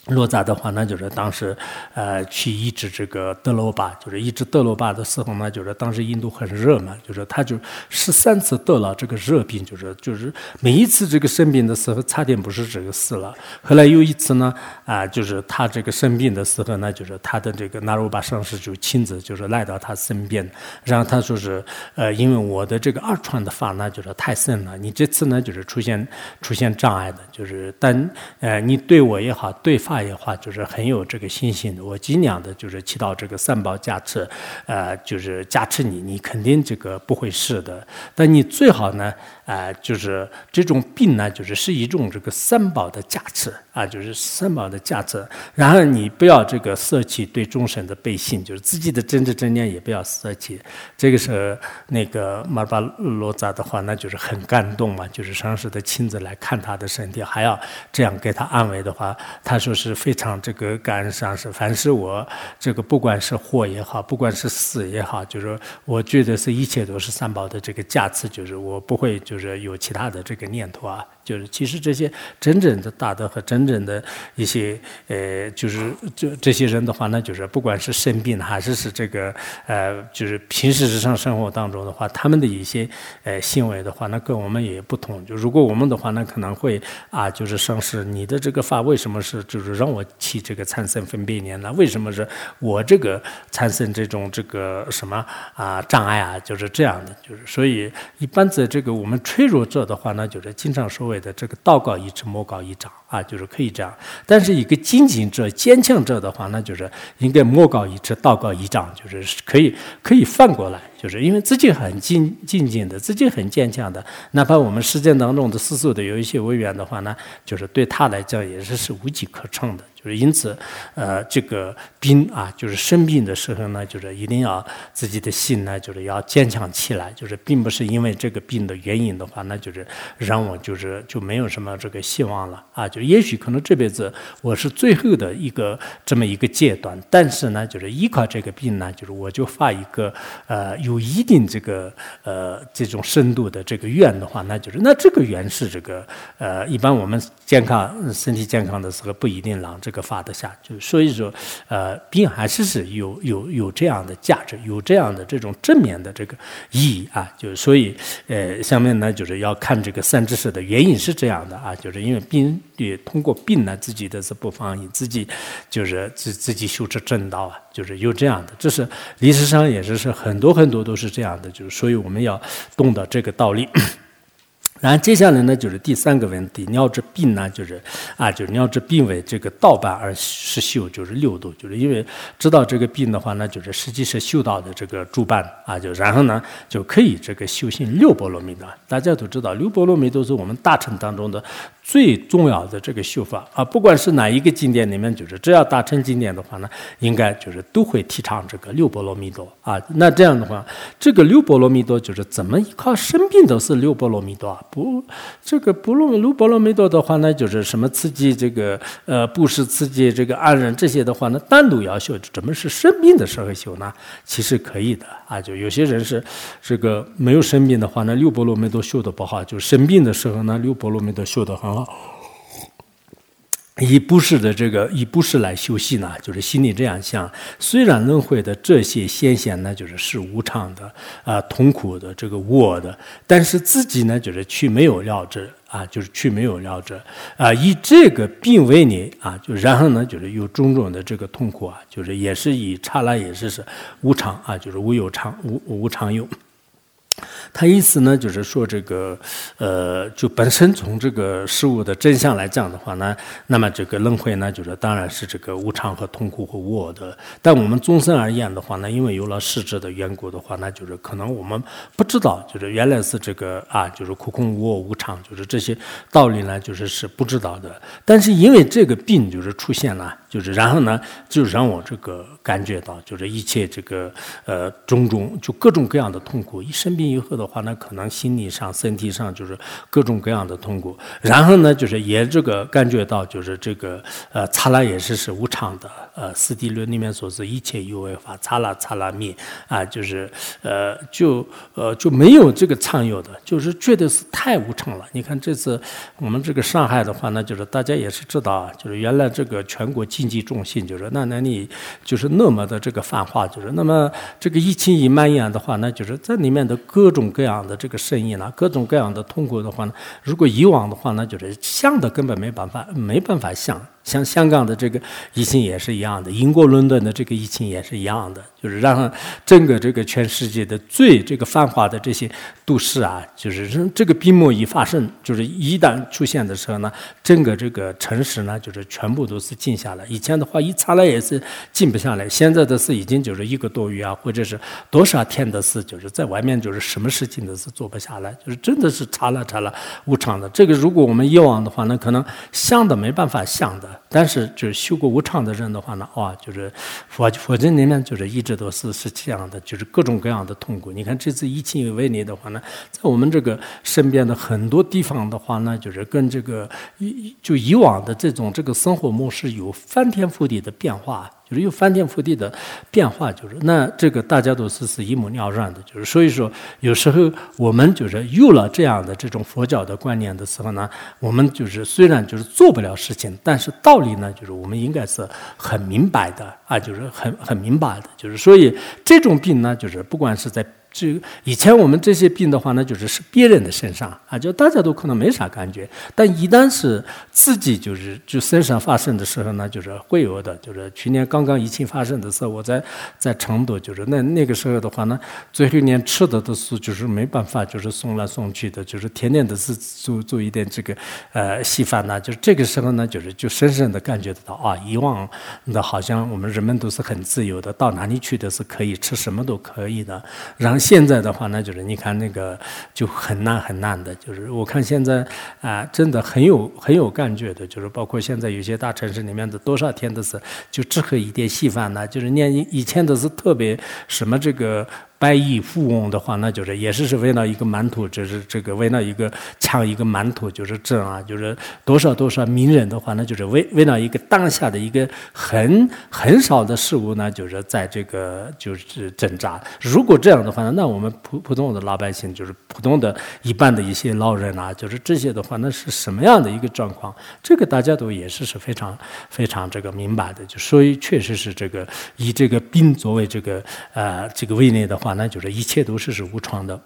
罗扎的话，那就是当时，呃，去医治这个德罗巴，就是医治德罗巴的时候呢，就是当时印度很热嘛，就是他就十三次得了这个热病，就是就是每一次这个生病的时候，差点不是这个死了。后来有一次呢，啊，就是他这个生病的时候呢，就是他的这个纳罗巴上师就亲自就是来到他身边，然后他说是，呃，因为我的这个二传的法呢，就是太深了，你这次呢就是出现出现障碍的，就是但呃，你对我也好，对法。的话就是很有这个信心的，我尽量的就是祈祷这个三宝加持，呃，就是加持你，你肯定这个不会是的。但你最好呢，啊，就是这种病呢，就是是一种这个三宝的加持啊，就是三宝的加持。然后你不要这个舍弃对众生的背信，就是自己的真知真念也不要舍弃。这个是那个马巴罗扎的话，那就是很感动嘛，就是上师的亲自来看他的身体，还要这样给他安慰的话，他说是。非常这个感恩上师，凡是我这个不管是祸也好，不管是死也好，就是我觉得是一切都是三宝的这个加持，就是我不会就就是有其他的这个念头啊。就是其实这些真正的大德和真正的一些呃，就是这这些人的话呢，就是不管是生病还是是这个呃，就是平时日常生活当中的话，他们的一些呃行为的话，那跟我们也不同。就如果我们的话那，可能会啊，就是上是你的这个法为什么是就是让我起这个产生分别念呢？为什么是我这个产生这种这个什么啊障碍啊？就是这样的，就是所以一般在这个我们脆弱者的话那，就是经常所谓。的这个道高一尺，魔高一丈啊，就是可以这样。但是一个精进者、坚强者的话，那就是应该魔高一尺，道高一丈，就是可以可以反过来，就是因为自己很静静静的，自己很坚强的，哪怕我们实践当中的世俗的有一些委员的话呢，就是对他来讲也是是无机可乘的。就是因此，呃，这个病啊，就是生病的时候呢，就是一定要自己的心呢，就是要坚强起来。就是并不是因为这个病的原因的话，那就是让我就是就没有什么这个希望了啊。就也许可能这辈子我是最后的一个这么一个阶段，但是呢，就是依靠这个病呢，就是我就发一个呃有一定这个呃这种深度的这个愿的话，那就是那这个愿是这个呃一般我们健康身体健康的时候不一定让这。个发得下，就所以说，呃，病还是是有有有这样的价值，有这样的这种正面的这个意义啊，就是所以，呃，下面呢就是要看这个三知识的原因是这样的啊，就是因为病也通过病呢，自己的是不妨，自己就是自自己修持正道啊，就是有这样的，这是历史上也是是很多很多都是这样的，就是所以我们要懂得这个道理。然后接下来呢，就是第三个问题，尿治病呢，就是啊，就是尿治病为这个道办而是修，就是六度，就是因为知道这个病的话呢，就是实际是修道的这个主办啊，就然后呢就可以这个修行六波罗蜜多。大家都知道，六波罗蜜都是我们大乘当中的最重要的这个修法啊，不管是哪一个经典里面，就是只要大乘经典的话呢，应该就是都会提倡这个六波罗蜜多啊。那这样的话，这个六波罗蜜多就是怎么依靠生病都是六波罗蜜多啊。不，这个不罗六波罗蜜多的话呢，就是什么刺激这个呃不是刺激这个安忍这些的话呢，单独要修，怎么是生病的时候修呢？其实可以的啊，就有些人是这个没有生病的话呢，六波罗蜜多修的不好，就生病的时候呢，六波罗蜜多修的很好。以不是的这个以不是来修习呢，就是心里这样想。虽然轮回的这些现象呢，就是是无常的啊，痛苦的这个我的，但是自己呢，就是去没有了知啊，就是去没有了者啊，以这个病为你啊，就然后呢，就是有种种的这个痛苦啊，就是也是以刹那也是是无常啊，就是无有常无无常有。他意思呢，就是说这个，呃，就本身从这个事物的真相来讲的话呢，那么这个轮回呢，就是当然是这个无常和痛苦和无我的。但我们终身而言的话呢，因为有了实质的缘故的话，那就是可能我们不知道，就是原来是这个啊，就是苦空无我无常，就是这些道理呢，就是是不知道的。但是因为这个病就是出现了。就是然后呢，就让我这个感觉到，就是一切这个呃种种就各种各样的痛苦。一生病以后的话，呢可能心理上、身体上就是各种各样的痛苦。然后呢，就是也这个感觉到，就是这个呃，刹那也是是无常的。呃，《四谛论》里面所说一切有为法，刹那刹那灭啊，就是呃，就呃就没有这个常有的，就是觉得是太无常了。你看这次我们这个上海的话，呢就是大家也是知道啊，就是原来这个全国基经济重心，就是那那你就是那么的这个泛化，就是那么这个疫情一蔓延的话，那就是在里面的各种各样的这个生意呢，各种各样的痛苦的话呢，如果以往的话，那就是想的根本没办法，没办法想。像香港的这个疫情也是一样的，英国伦敦的这个疫情也是一样的，就是让整个这个全世界的最这个繁华的这些都市啊，就是这个病魔一发生，就是一旦出现的时候呢，整个这个城市呢，就是全部都是静下来。以前的话一查来也是静不下来，现在的是已经就是一个多月啊，或者是多少天的事，就是在外面就是什么事情都是做不下来，就是真的是查了查了无常的。这个如果我们以往的话，那可能想的没办法想的。但是，就是修过无常的人的话呢，哇，就是佛佛经里面就是一直都是是这样的，就是各种各样的痛苦。你看这次疫情为例的话呢，在我们这个身边的很多地方的话呢，就是跟这个以就以往的这种这个生活模式有翻天覆地的变化。就是又翻天覆地的变化，就是那这个大家都是是一目了然的，就是所以说有时候我们就是有了这样的这种佛教的观念的时候呢，我们就是虽然就是做不了事情，但是道理呢，就是我们应该是很明白的啊，就是很很明白的，就是所以这种病呢，就是不管是在。这以前我们这些病的话呢，就是是别人的身上啊，就大家都可能没啥感觉，但一旦是自己就是就身上发生的时候呢，就是会有的。就是去年刚刚疫情发生的时候，我在在成都，就是那那个时候的话呢，最后连吃的都是就是没办法，就是送来送去的，就是天天都是做做一点这个呃稀饭呐。就是这个时候呢，就是就深深的感觉得到啊，以往的好像我们人们都是很自由的，到哪里去都是可以吃什么都可以的，让。现在的话那，就是你看那个就很难很难的，就是我看现在啊，真的很有很有感觉的，就是包括现在有些大城市里面的多少天都是就只喝一点稀饭呢，就是念以前都是特别什么这个。百亿富翁的话，那就是也是是为了一个馒头，就是这个为了一个抢一个馒头，就是这样啊，就是多少多少名人的话，那就是为为了一个当下的一个很很少的事物呢，就是在这个就是挣扎。如果这样的话呢，那我们普普通的老百姓，就是普通的一般的一些老人啊，就是这些的话，那是什么样的一个状况？这个大家都也是是非常非常这个明白的。就所以确实是这个以这个病作为这个呃这个位内的话。那就是一切都是是无常的。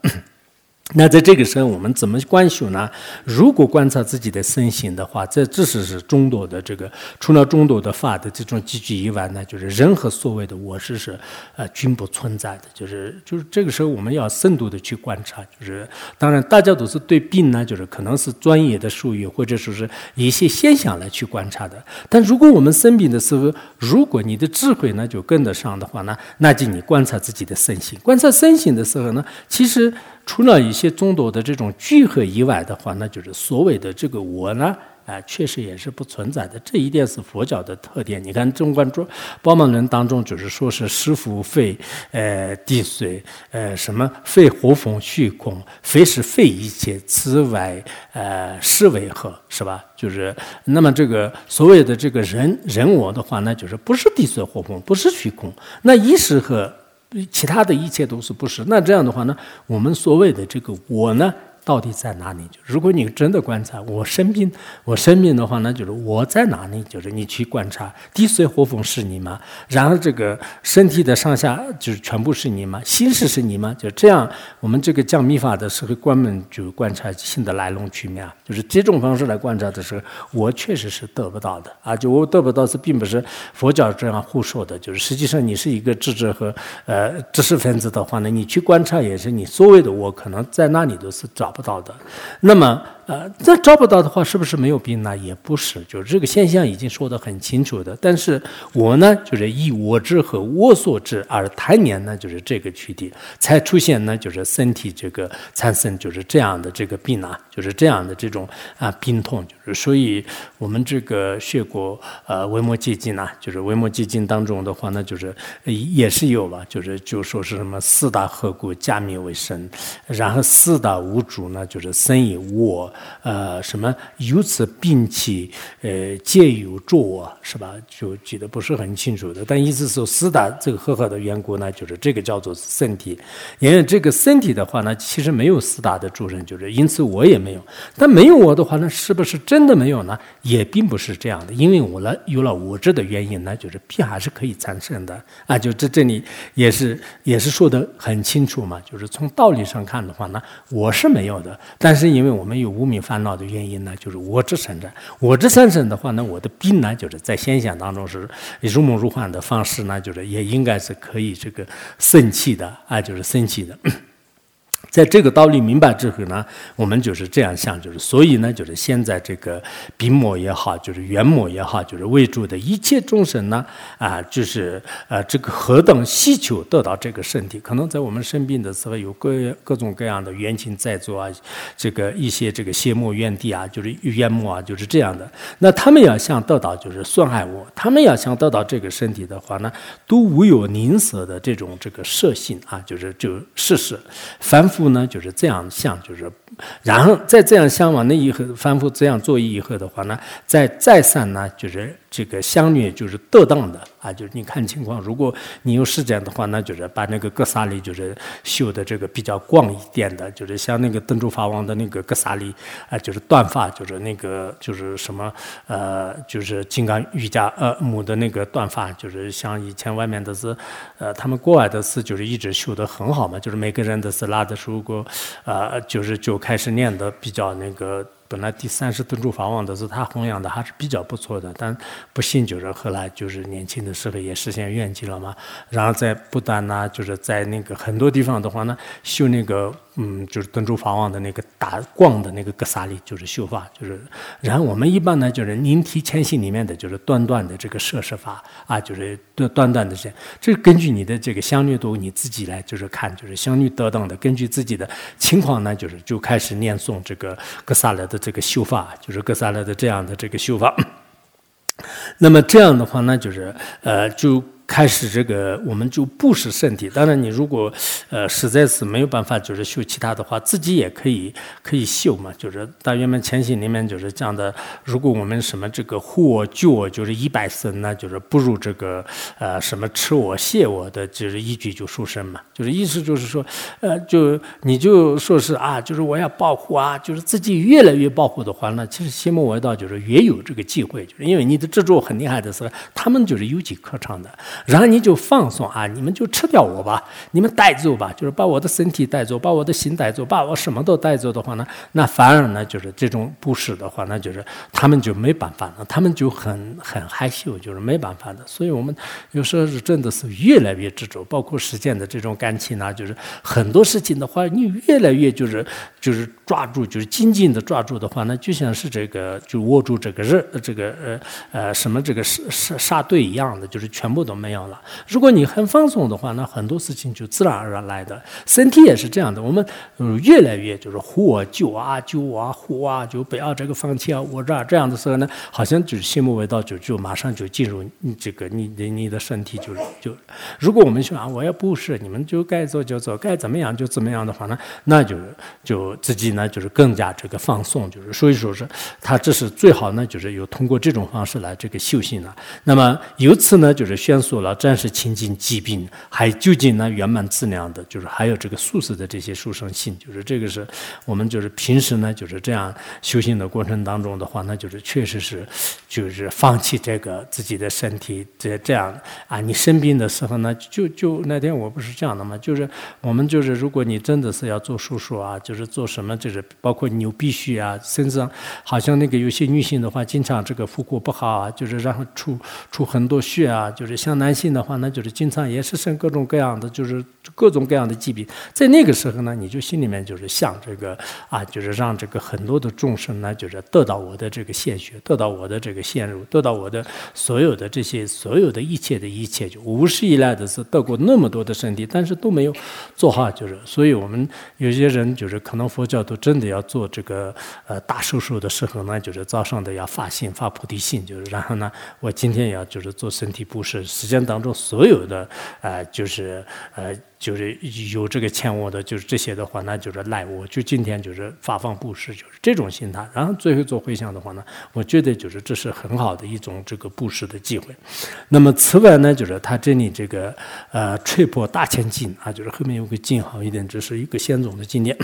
那在这个时候，我们怎么观修呢？如果观察自己的身心的话，这只是是众多的这个，除了众多的法的这种积聚以外呢，就是任何所谓的我是是呃均不存在的。就是就是这个时候，我们要深度的去观察。就是当然，大家都是对病呢，就是可能是专业的术语，或者说是一些现象来去观察的。但如果我们生病的时候，如果你的智慧呢就跟得上的话呢，那就你观察自己的身心。观察身心的时候呢，其实。除了一些众多的这种聚合以外的话，那就是所谓的这个我呢，啊，确实也是不存在的。这一点是佛教的特点。你看《中观中宝满论》当中，就是说是师父非呃地水呃什么非火风虚空，非是非一切，此外呃是为何？是吧？就是那么这个所谓的这个人人我的话，那就是不是地水火风，不是虚空，那一时和。其他的一切都是不是？那这样的话呢？我们所谓的这个我呢，到底在哪里？如果你真的观察我生病，我生病的话，那就是我在哪里？就是你去观察，滴水活风是你吗？然后这个身体的上下就是全部是你吗？心事是你吗？就这样，我们这个讲密法的时候，关门就观察心的来龙去脉，就是这种方式来观察的时候，我确实是得不到的啊！就我得不到是并不是佛教这样胡说的，就是实际上你是一个智者和呃知识分子的话呢，你去观察也是你所谓的我可能在那里都是找不到的。那么。呃，这找不到的话，是不是没有病呢？也不是，就是这个现象已经说得很清楚的。但是我呢，就是以我知和我所知而谈年呢，就是这个躯体才出现呢，就是身体这个产生就是这样的这个病啊，就是这样的这种啊病痛。就是所以我们这个学过呃《维摩诘经》呐，就是《维摩诘经》当中的话呢，就是也是有吧，就是就说是什么四大合谷，加灭为生，然后四大无主呢，就是生以我。呃，什么由此病起，呃，皆有助我，是吧？就记得不是很清楚的。但意思是四大这个合合的缘故呢，就是这个叫做身体。因为这个身体的话呢，其实没有四大的助人，就是因此我也没有。但没有我的话呢，是不是真的没有呢？也并不是这样的。因为我了有了我这的原因呢，就是病还是可以产生的啊。就这这里也是也是说的很清楚嘛。就是从道理上看的话呢，我是没有的。但是因为我们有无名烦恼的原因呢，就是我执产生。我执产生的话呢，我的病呢，就是在现象当中是如梦如幻的方式呢，就是也应该是可以这个生气的啊，就是生气的。在这个道理明白之后呢，我们就是这样想，就是所以呢，就是现在这个病魔也好，就是缘魔也好，就是为主的一切众生呢，啊，就是呃，这个何等希求得到这个身体？可能在我们生病的时候，有各各种各样的冤亲在做啊，这个一些这个邪魔怨地啊，就是冤魔啊，就是这样的。那他们要想得到，就是损害我；他们要想得到这个身体的话呢，都无有吝啬的这种这个摄性啊，就是就事实反那。就是这样想，就是，然后再这样想完了以后，反复这样做以后的话呢，再再三呢，就是这个相虐就是得当的。啊，就是你看情况，如果你有时间的话，那就是把那个格萨里就是修的这个比较广一点的，就是像那个登珠法王的那个格萨里，啊，就是断发，就是那个就是什么呃，就是金刚瑜伽呃母的那个断发，就是像以前外面的是，呃，他们国外的是就是一直修的很好嘛，就是每个人都是拉的时候呃，就是就开始练的比较那个。本来第三世敦珠法王的是他弘扬的还是比较不错的，但不幸就是后来就是年轻的时候也实现愿景了嘛，然后在不丹呢，就是在那个很多地方的话呢，修那个。嗯，就是登珠法王的那个打光的那个格萨利，就是修法，就是。然后我们一般呢，就是您提前行里面的就是短短的这个摄施法啊，就是短短短的这，这根据你的这个相律度，你自己来就是看，就是相律得当的，根据自己的情况呢，就是就开始念诵这个格萨勒的这个修法，就是格萨勒的这样的这个修法。那么这样的话呢，就是呃就。开始这个，我们就不是身体。当然，你如果呃实在是没有办法，就是修其他的话，自己也可以可以修嘛。就是大圆满前行里面就是讲的，如果我们什么这个护我救我，就是一百生，那就是不如这个呃什么吃我谢我的，就是一句就出生嘛。就是意思就是说，呃，就你就说是啊，就是我要保护啊，就是自己越来越保护的话，那其实邪魔外道就是越有这个机会，就是因为你的执着很厉害的时候，他们就是有机可乘的。然后你就放松啊，你们就吃掉我吧，你们带走吧，就是把我的身体带走，把我的心带走，把我什么都带走的话呢，那反而呢，就是这种不是的话，那就是他们就没办法了，他们就很很害羞，就是没办法的。所以我们有时候是真的是越来越执着，包括时间的这种感情啊，就是很多事情的话，你越来越就是就是抓住，就是紧紧的抓住的话，那就像是这个就握住这个热这个呃呃什么这个沙沙沙堆一样的，就是全部都没。没有了。如果你很放松的话，那很多事情就自然而然来的。身体也是这样的，我们越来越就是呼我救啊救啊呼啊，就不要这个放弃啊我这这样的时候呢，好像就是心不为道就就马上就进入你这个你你你的身体就就。如果我们说啊我要不是你们就该做就做，该怎么样就怎么样的话呢，那就就自己呢就是更加这个放松，就是所以说是他这是最好呢就是有通过这种方式来这个修行了。那么由此呢就是宣说。了，暂时清净疾病，还究竟呢圆满自量的，就是还有这个素食的这些殊胜性，就是这个是我们就是平时呢就是这样修行的过程当中的话，那就是确实是就是放弃这个自己的身体，这这样啊，你生病的时候呢，就就那天我不是这样的嘛，就是我们就是如果你真的是要做手术啊，就是做什么就是包括牛鼻血啊，身上好像那个有些女性的话，经常这个腹部不好啊，就是然后出出很多血啊，就是像男性的话，那就是经常也是生各种各样的，就是各种各样的疾病。在那个时候呢，你就心里面就是想这个啊，就是让这个很多的众生呢，就是得到我的这个献血，得到我的这个献入，得到我的所有的这些所有的一切的一切，就无始以来的是得过那么多的身体，但是都没有做好，就是，所以我们有些人就是可能佛教都真的要做这个呃大手术的时候呢，就是早上的要发心发菩提心，就是然后呢，我今天要就是做身体布施，时当中所有的呃就是呃。就是有这个欠我的，就是这些的话，那就是赖我。就今天就是发放布施，就是这种心态。然后最后做回向的话呢，我觉得就是这是很好的一种这个布施的机会。那么此外呢，就是他这里这个呃《吹破大千经》啊，就是后面有个经好一点，这是一个先总的经典。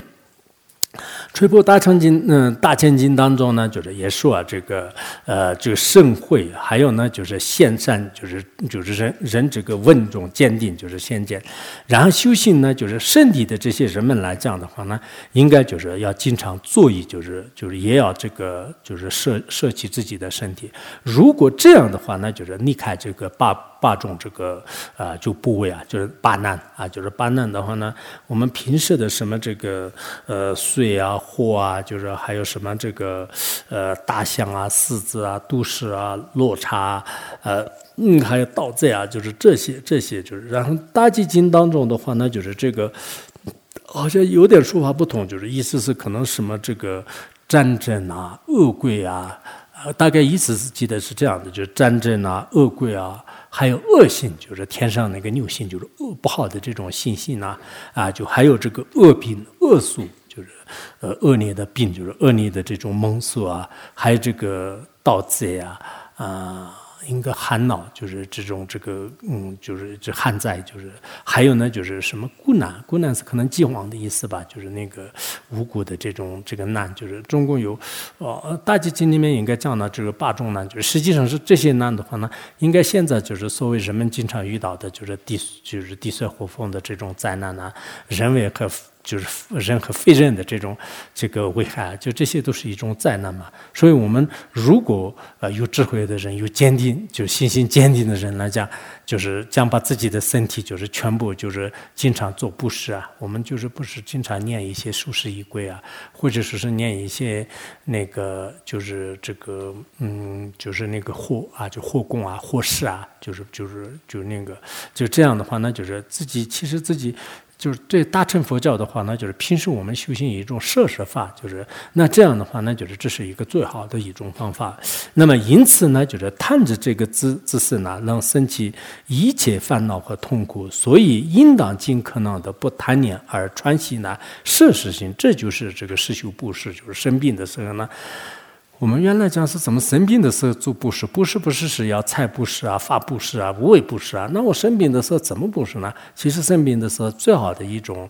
吹破大千经，嗯，大千经当中呢，就是也说啊，这个，呃，这个盛会，还有呢，就是现善，就是就是人人这个稳重坚定，就是先见。然后修行呢，就是身体的这些人们来讲的话呢，应该就是要经常注意，就是就是也要这个就是摄摄起自己的身体。如果这样的话，那就是离开这个八。八种这个啊，就部位啊，就是八难啊，就是八难的话呢，我们平时的什么这个呃水啊、祸啊，就是还有什么这个呃大象啊、狮子啊、都市啊、落差呃嗯，还有盗贼啊，就是这些这些就是，然后大基经当中的话呢，就是这个好像有点说法不同，就是意思是可能什么这个战争啊、恶鬼啊，大概意思是记得是这样的，就是战争啊、恶鬼啊。还有恶性，就是天上那个牛性，就是恶不好的这种性性呢，啊，就还有这个恶病、恶素，就是呃恶劣的病，就是恶劣的这种蒙素啊，还有这个盗贼啊，啊。应该寒恼就是这种这个嗯，就是这旱灾，就是还有呢，就是什么孤难，孤难是可能饥荒的意思吧，就是那个无辜的这种这个难，就是中共有哦大集经里面应该讲到这个八种难，就是实际上是这些难的话呢，应该现在就是所谓人们经常遇到的，就是地就是地水火风的这种灾难呢，人为和。就是人和非人的这种这个危害，就这些都是一种灾难嘛。所以，我们如果呃有智慧的人，有坚定，就信心坚定的人来讲，就是将把自己的身体，就是全部就是经常做布施啊。我们就是不是经常念一些书施仪轨啊，或者说是念一些那个就是这个嗯，就是那个护啊，就护供啊、护施啊，就是就是就那个就这样的话，那就是自己其实自己。就是对大乘佛教的话，那就是平时我们修行一种摄施法，就是那这样的话，那就是这是一个最好的一种方法。那么因此呢，就是贪着这个姿姿势呢，能升起一切烦恼和痛苦，所以应当尽可能的不贪念而传习呢摄施心，这就是这个施修布施，就是生病的时候呢。我们原来讲是怎么生病的时候做布施，布施不是是要财布施啊、发布施啊、无为布施啊？那我生病的时候怎么布施呢？其实生病的时候最好的一种。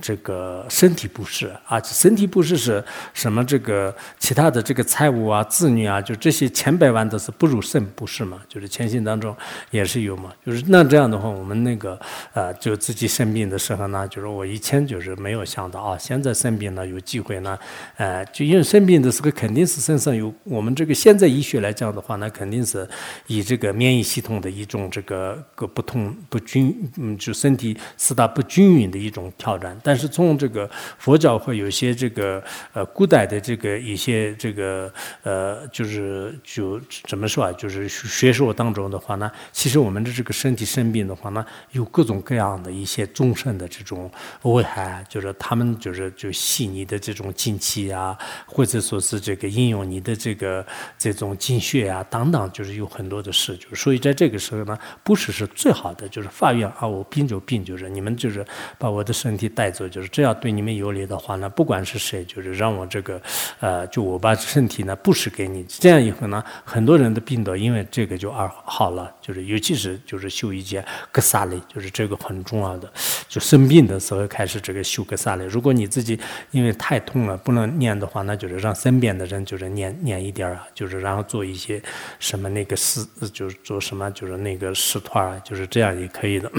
这个身体不适啊，身体不适是什么？这个其他的这个财务啊、子女啊，就这些千百万都是不如肾不适嘛。就是前心当中也是有嘛。就是那这样的话，我们那个呃，就自己生病的时候呢，就是我以前就是没有想到啊，现在生病了有机会呢，呃，就因为生病的时候肯定是身上有我们这个现在医学来讲的话，那肯定是以这个免疫系统的一种这个个不同不均，嗯，就身体四大不均匀的一种挑战。但是从这个佛教会有些这个呃古代的这个一些这个呃就是就怎么说啊？就是学说当中的话呢，其实我们的这个身体生病的话呢，有各种各样的一些众生的这种危害，就是他们就是就吸你的这种精气啊，或者说是这个应用你的这个这种精血啊等等，就是有很多的事，就是所以在这个时候呢，不是是最好的，就是法院啊，我病就病，就是你们就是把我的身体带走，就是这样对你们有利的话呢，不管是谁，就是让我这个呃，就我把身体呢布施给你，这样以后呢，很多人的病都因为这个就而好了，就是尤其是就是修一件格萨类，就是这个很重要的，就生病的时候开始这个修格萨类，如果你自己因为太痛了不能念的话，那就是让身边的人就是念念一点啊，就是然后做一些什么那个事，就是做什么就是那个事团啊，就是这样也可以的。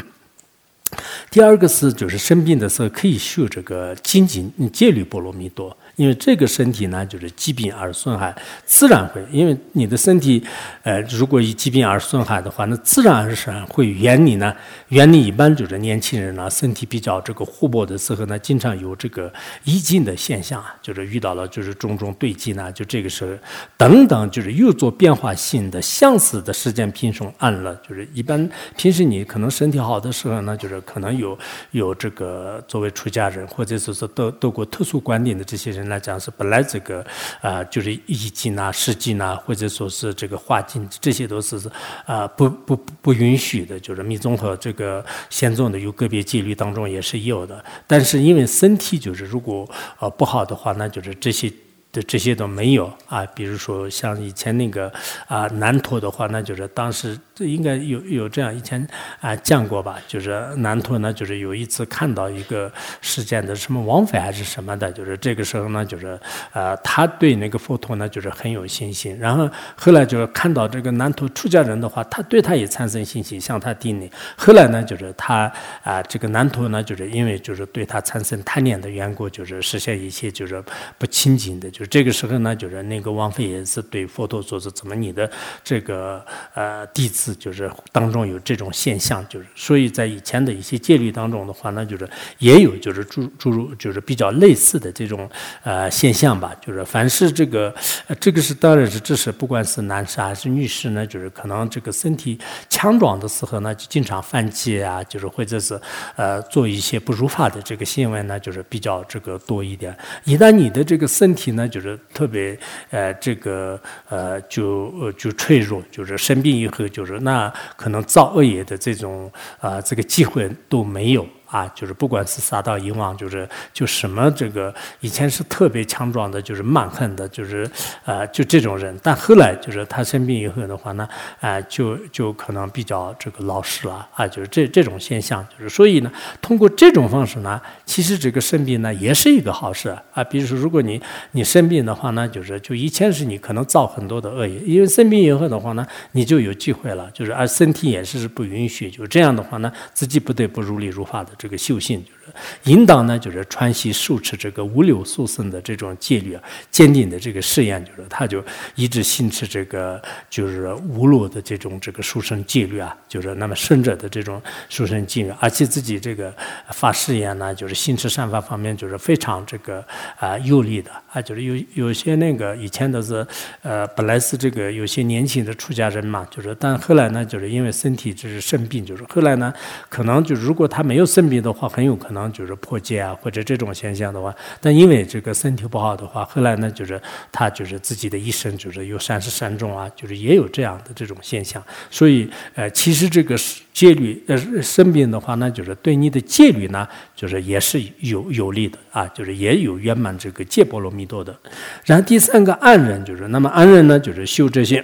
第二个是就是生病的时候可以修这个精进戒律波罗蜜多。因为这个身体呢，就是疾病而损害，自然会。因为你的身体，呃，如果以疾病而损害的话，那自然而然会原理呢。原理一般就是年轻人呢，身体比较这个活泼的时候呢，经常有这个易经的现象啊，就是遇到了就是种种对境呢，就这个时候等等，就是又做变化性的相似的时间平顺暗了，就是一般平时你可能身体好的时候呢，就是可能有有这个作为出家人或者是说是得得过特殊观点的这些人。来讲是本来这个啊，就是易经呐、诗经呐，或者说是这个化经，这些都是啊不不不允许的。就是密宗和这个仙宗的有个别戒律当中也是有的。但是因为身体就是如果呃不好的话，那就是这些。的这些都没有啊，比如说像以前那个啊南陀的话，那就是当时这应该有有这样以前啊见过吧，就是南陀呢，就是有一次看到一个事件的什么王妃还是什么的，就是这个时候呢，就是呃他对那个佛陀呢就是很有信心，然后后来就是看到这个南陀出家人的话，他对他也产生信心，向他顶礼。后来呢，就是他啊这个南陀呢，就是因为就是对他产生贪念的缘故，就是实现一些就是不清净的。就是这个时候呢，就是那个王妃也是对佛陀说是怎么你的这个呃弟子就是当中有这种现象，就是所以在以前的一些戒律当中的话，那就是也有就是诸诸如就是比较类似的这种呃现象吧，就是凡是这个这个是当然是这是不管是男士还是女士呢，就是可能这个身体强壮的时候呢，就经常犯戒啊，就是或者是呃做一些不如法的这个行为呢，就是比较这个多一点。一旦你的这个身体呢，就是特别呃，这个呃，就就脆弱，就是生病以后，就是那可能造恶业的这种啊，这个机会都没有。啊，就是不管是杀到阎王，就是就什么这个以前是特别强壮的，就是蛮横的，就是呃就这种人。但后来就是他生病以后的话呢，啊就就可能比较这个老实了啊，就是这这种现象。就是所以呢，通过这种方式呢，其实这个生病呢也是一个好事啊。比如说，如果你你生病的话呢，就是就以前是你可能造很多的恶业，因为生病以后的话呢，你就有机会了，就是而身体也是不允许，就这样的话呢，自己不得不如理如法的。这个修行就是引导呢，就是穿习受持这个无流速生的这种戒律啊，坚定的这个誓言，就是他就一直行持这个就是无漏的这种这个书生戒律啊，就是那么圣者的这种书生戒律，而且自己这个发誓言呢，就是行持善法方面就是非常这个啊有力的啊，就是有有些那个以前都是呃本来是这个有些年轻的出家人嘛，就是但后来呢，就是因为身体就是生病，就是后来呢，可能就如果他没有生。病的话很有可能就是破戒啊，或者这种现象的话，但因为这个身体不好的话，后来呢就是他就是自己的一生就是有善始善终啊，就是也有这样的这种现象。所以呃，其实这个戒律呃生病的话呢，就是对你的戒律呢，就是也是有有利的啊，就是也有圆满这个戒波罗蜜多的。然后第三个安忍就是，那么安忍呢就是修这些。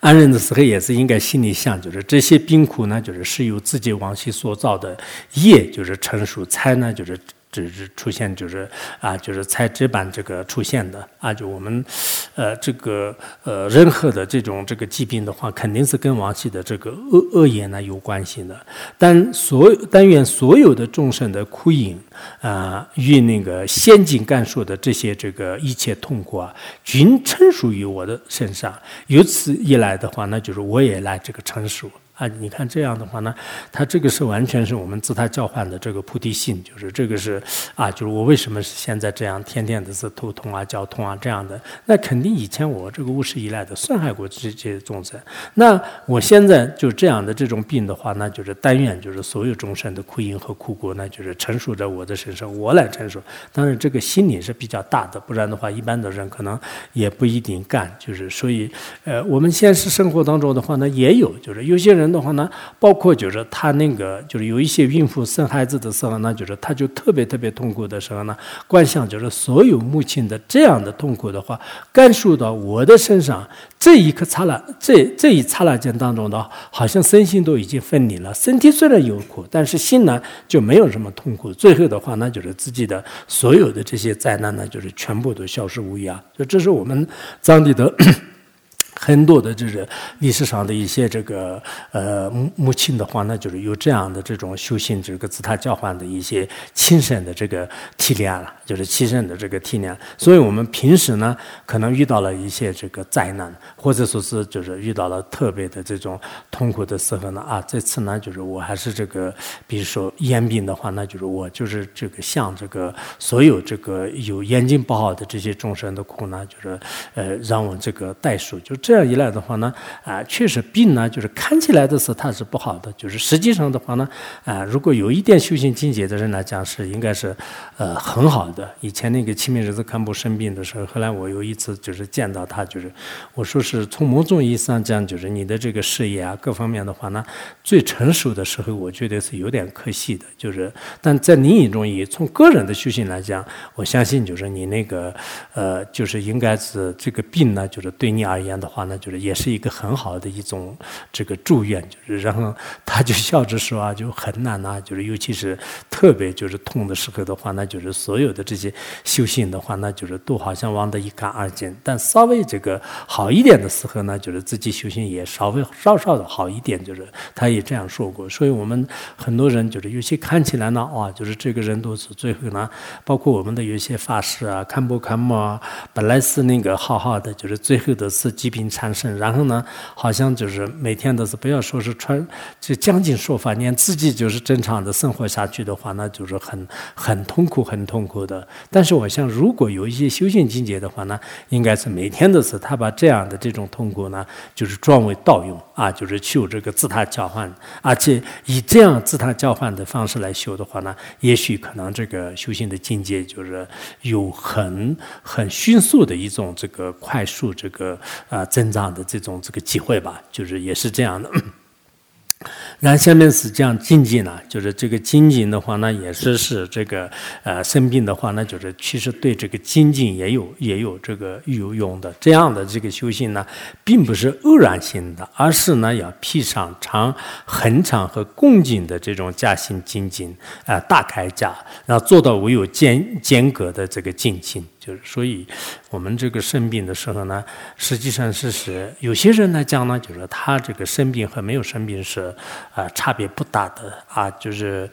安忍的时候也是应该心里想，就是这些冰苦呢，就是是由自己往昔所造的业，就是成熟才呢，就是。只是出现，就是啊，就是才这般这个出现的啊，就我们，呃，这个呃，任何的这种这个疾病的话，肯定是跟往期的这个恶恶业呢有关系的。但所有但愿所有的众生的苦因啊，与那个先进感受的这些这个一切痛苦啊，均成熟于我的身上。由此一来的话，那就是我也来这个成熟。啊，你看这样的话呢，他这个是完全是我们自他交换的这个菩提心，就是这个是啊，就是我为什么是现在这样，天天的是头痛啊、脚痛啊这样的，那肯定以前我这个无始以来的损害过这些众生，那我现在就这样的这种病的话，那就是但愿就是所有众生的苦因和苦果，那就是承受在我的身上，我来承受。当然这个心理是比较大的，不然的话，一般的人可能也不一定干。就是所以，呃，我们现实生活当中的话呢，也有，就是有些人。的话呢，包括就是他那个，就是有一些孕妇生孩子的时候呢，就是他就特别特别痛苦的时候呢，观想就是所有母亲的这样的痛苦的话，感受到我的身上这一刻刹那，这这一刹那间当中的，好像身心都已经分离了。身体虽然有苦，但是心呢就没有什么痛苦。最后的话呢，就是自己的所有的这些灾难呢，就是全部都消失无疑啊。就这是我们藏地的。很多的这个历史上的一些这个呃母母亲的话呢，就是有这样的这种修行这个自他交换的一些亲身的这个体验了，就是亲身的这个体验。所以我们平时呢，可能遇到了一些这个灾难，或者说是就是遇到了特别的这种痛苦的时候呢，啊，这次呢就是我还是这个，比如说眼病的话，那就是我就是这个向这个所有这个有眼睛不好的这些众生的苦呢，就是呃让我这个代数就。这样一来的话呢，啊，确实病呢，就是看起来的是它是不好的，就是实际上的话呢，啊，如果有一点修行境界的人来讲，是应该是，呃，很好的。以前那个清明日子看不生病的时候，后来我有一次就是见到他，就是我说是从某种意义上讲，就是你的这个事业啊，各方面的话呢，最成熟的时候，我觉得是有点可惜的。就是，但在另一种意义，从个人的修行来讲，我相信就是你那个，呃，就是应该是这个病呢，就是对你而言的话。话呢，就是也是一个很好的一种这个祝愿，就是然后他就笑着说啊，就很难呐，就是尤其是特别就是痛的时候的话，那就是所有的这些修行的话，那就是都好像忘得一干二净。但稍微这个好一点的时候呢，就是自己修行也稍微稍稍的好一点，就是他也这样说过。所以我们很多人就是有些看起来呢，哇，就是这个人都是最后呢，包括我们的有些法师啊，看不看嘛，啊，本来是那个好好的，就是最后的是疾产生，然后呢，好像就是每天都是不要说是穿，就将近说法，连自己就是正常的生活下去的话，那就是很很痛苦，很痛苦的。但是我想，如果有一些修行境界的话呢，应该是每天都是他把这样的这种痛苦呢，就是转为道用啊，就是修这个自他交换，而且以这样自他交换的方式来修的话呢，也许可能这个修行的境界就是有很很迅速的一种这个快速这个啊。增长的这种这个机会吧，就是也是这样的。那下面是讲精进呢，就是这个精进的话呢，也是是这个呃生病的话呢，就是其实对这个精进也有也有这个有用的。这样的这个修行呢，并不是偶然性的，而是呢要披上长恒长和恭敬的这种加行精进啊大开甲，然后做到唯有间间隔的这个精进。就是，所以我们这个生病的时候呢，实际上是是有些人来讲呢，就是他这个生病和没有生病是啊差别不大的啊，就是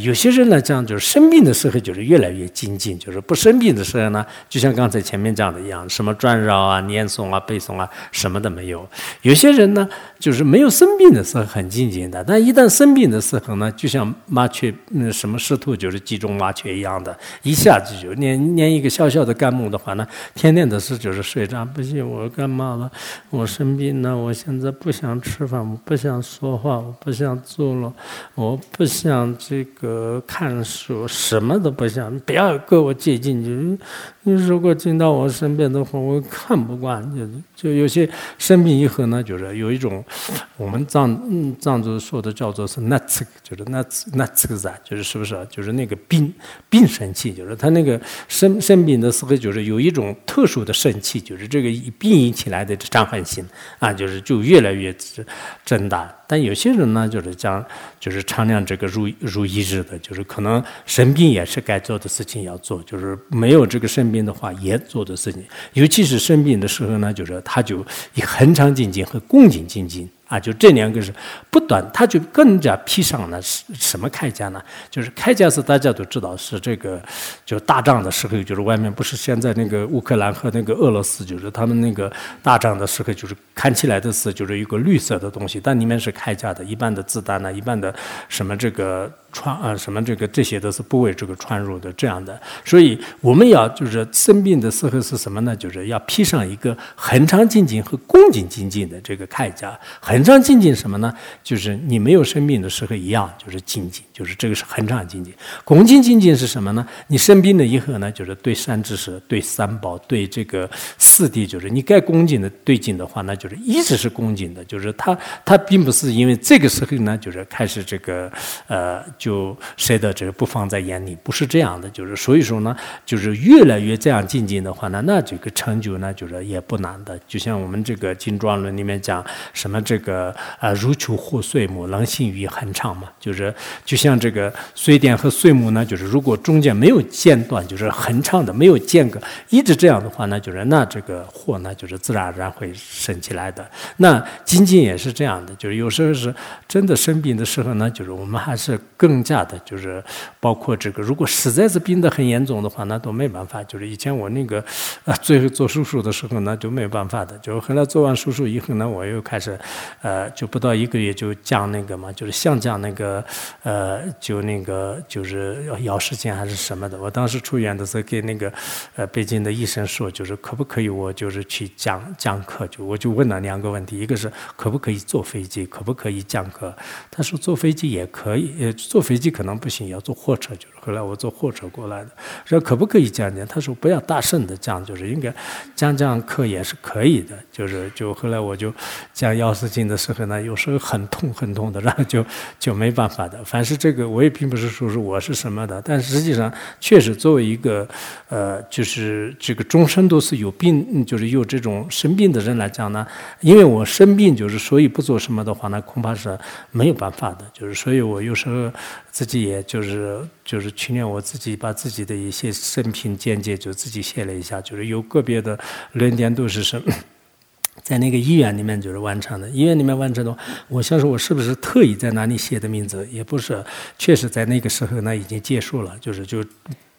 有些人来讲，就是生病的时候就是越来越精进，就是不生病的时候呢，就像刚才前面讲的一样，什么转绕啊、念诵啊、背诵啊，什么都没有。有些人呢，就是没有生病的时候很精进的，但一旦生病的时候呢，就像麻雀那什么师徒就是集中麻雀一样的，一下子就连连一个小小的。干木的话呢，天天的是就是睡着，不行，我干嘛了？我生病了，我现在不想吃饭，我不想说话，我不想做了，我不想这个看书，什么都不想，不要跟我接近你。你如果进到我身边的话，我看不惯。就就有些生病以后呢，就是有一种我们藏藏族说的叫做是那次，就是那次那次个啥，就是是不是？就是那个病病神气，就是他那个生生病的时候，就是有一种特殊的肾气，就是这个病引起来的伤痕性啊，就是就越来越增大。但有些人呢，就就是讲，就是常量这个如如一日的，就是可能生病也是该做的事情要做，就是没有这个生病的话也做的事情，尤其是生病的时候呢，就是他就以恒常进进和恭敬精进。啊，就这两个是不短，他就更加披上了什么铠甲呢？就是铠甲是大家都知道是这个，就打仗的时候，就是外面不是现在那个乌克兰和那个俄罗斯，就是他们那个打仗的时候，就是看起来的是就是一个绿色的东西，但里面是铠甲的，一半的子弹呢，一半的什么这个。穿啊什么这个这些都是不为这个穿入的这样的，所以我们要就是生病的时候是什么呢？就是要披上一个恒常精进和恭敬精进的这个铠甲。恒常精进什么呢？就是你没有生病的时候一样，就是精进，就是这个是恒常精进。恭敬精进是什么呢？你生病了以后呢，就是对三知识、对三宝、对这个四谛，就是你该恭敬的对敬的话，那就是一直是恭敬的。就是他他并不是因为这个时候呢，就是开始这个呃。就谁的这个不放在眼里，不是这样的，就是所以说呢，就是越来越这样精进的话呢，那这个成就呢，就是也不难的。就像我们这个《金装论》里面讲什么这个啊，如求或碎木，能行于恒长嘛，就是就像这个碎电和碎木呢，就是如果中间没有间断，就是恒长的没有间隔，一直这样的话呢，就是那这个祸呢，就是自然而然会升起来的。那精进也是这样的，就是有时候是真的生病的时候呢，就是我们还是更。更加的，就是包括这个，如果实在是病得很严重的话，那都没办法。就是以前我那个，呃，最后做手术的时候，那就没办法的。就后来做完手术以后呢，我又开始，呃，就不到一个月就降那个嘛，就是像降那个，呃，就那个就是药时间还是什么的。我当时出院的时候，给那个，呃，北京的医生说，就是可不可以我就是去降降课？就我就问了两个问题，一个是可不可以坐飞机，可不可以降课？他说坐飞机也可以，呃，坐。坐飞机可能不行，要坐货车。就是后来我坐货车过来的，说可不可以讲讲？他说不要大声的讲，就是应该讲讲课也是可以的。就是就后来我就讲药师经的时候呢，有时候很痛很痛的，然后就就没办法的。凡是这个，我也并不是说是我是什么的，但实际上确实作为一个呃，就是这个终身都是有病，就是有这种生病的人来讲呢，因为我生病，就是所以不做什么的话，那恐怕是没有办法的。就是所以我有时候。自己也就是就是去年我自己把自己的一些生平见解就自己写了一下，就是有个别的论点都是什，在那个医院里面就是完成的。医院里面完成的，我想说，我是不是特意在哪里写的名字？也不是，确实在那个时候呢已经结束了，就是就。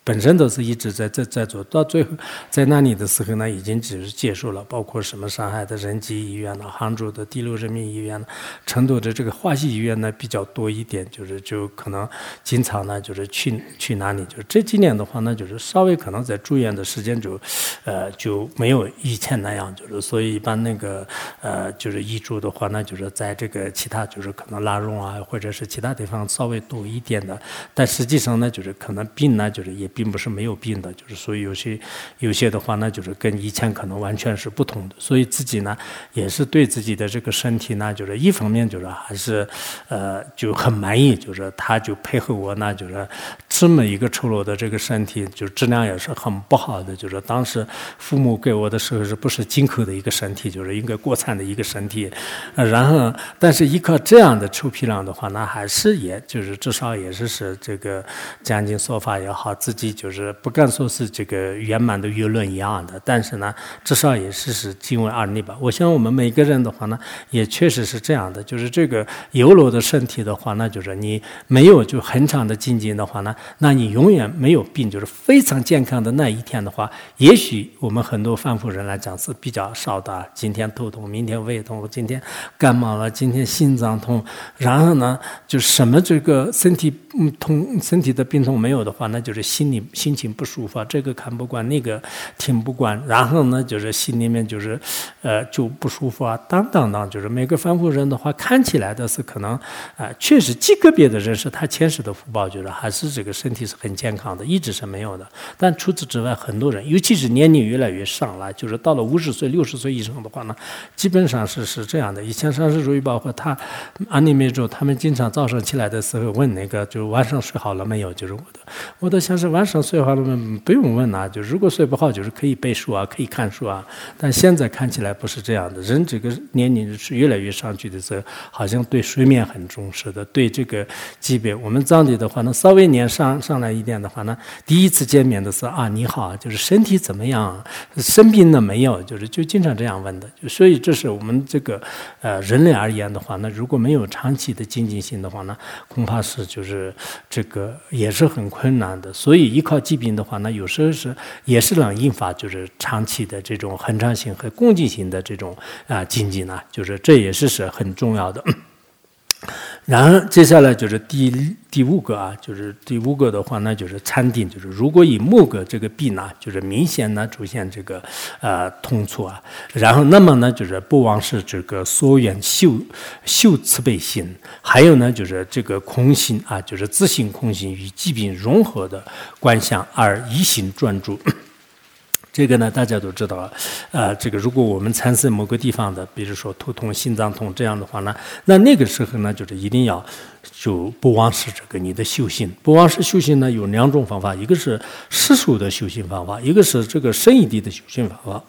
本身都是一直在在在做，到最后在那里的时候呢，已经只是结束了。包括什么上海的仁济医院了，杭州的第六人民医院了，成都的这个华西医院呢比较多一点，就是就可能经常呢就是去去哪里，就是这几年的话呢，就是稍微可能在住院的时间就，呃就没有以前那样，就是所以一般那个呃就是医嘱的话呢，就是在这个其他就是可能拉荣啊或者是其他地方稍微多一点的，但实际上呢就是可能病呢就是也。并不是没有病的，就是所以有些有些的话呢，就是跟以前可能完全是不同的。所以自己呢，也是对自己的这个身体呢，就是一方面就是还是呃就很满意，就是他就配合我呢，就是这么一个丑陋的这个身体，就质量也是很不好的。就是当时父母给我的时候，是不是进口的一个身体，就是应该国产的一个身体。然后，但是依靠这样的臭皮囊的话，那还是也就是至少也是是这个将近说法也好，自己。就是不敢说是这个圆满的舆论一样的，但是呢，至少也是是敬畏二力吧。我想我们每个人的话呢，也确实是这样的。就是这个有了的身体的话，那就是你没有就很长的精进的话呢，那你永远没有病，就是非常健康的那一天的话，也许我们很多凡夫人来讲是比较少的。今天头痛，明天胃痛，今天感冒了，今天心脏痛，然后呢，就什么这个身体痛、身体的病痛没有的话，那就是心。你心情不舒服，这个看不惯，那个听不惯，然后呢，就是心里面就是，呃，就不舒服啊，当当当，就是每个凡夫人的话，看起来的是可能，啊，确实极个别的人是他前世的福报，就是还是这个身体是很健康的，一直是没有的。但除此之外，很多人，尤其是年龄越来越上了，就是到了五十岁、六十岁以上的话呢，基本上是是这样的。以前上世如意宝和他安尼美洲，他们经常早上起来的时候问那个就是晚上睡好了没有？就是我的，我的想是晚晚上睡好了没？不用问啊，就如果睡不好，就是可以背书啊，可以看书啊。但现在看起来不是这样的，人这个年龄是越来越上去的时候，好像对睡眠很重视的，对这个级别，我们藏地的话呢，稍微年上上来一点的话呢，第一次见面的时候啊，你好，就是身体怎么样？生病了没有？就是就经常这样问的。所以这是我们这个呃人类而言的话，那如果没有长期的精进性的话呢，恐怕是就是这个也是很困难的。所以依靠疾病的话，那有时候是也是能引发就是长期的这种恒常性和共进性的这种啊经济呢，就是这也是是很重要的。然后接下来就是第第五个啊，就是第五个的话，那就是禅定，就是如果以木个这个病呢，就是明显呢出现这个呃痛楚啊，然后那么呢就是不光是这个所愿修修慈悲心，还有呢就是这个空心啊，就是自性空心与疾病融合的观想而一心专注。这个呢，大家都知道，呃，这个如果我们产生某个地方的，比如说头痛、心脏痛这样的话呢，那那个时候呢，就是一定要就不忘是这个你的修行。不忘是修行呢，有两种方法，一个是世俗的修行方法，一个是这个深意地的修行方法。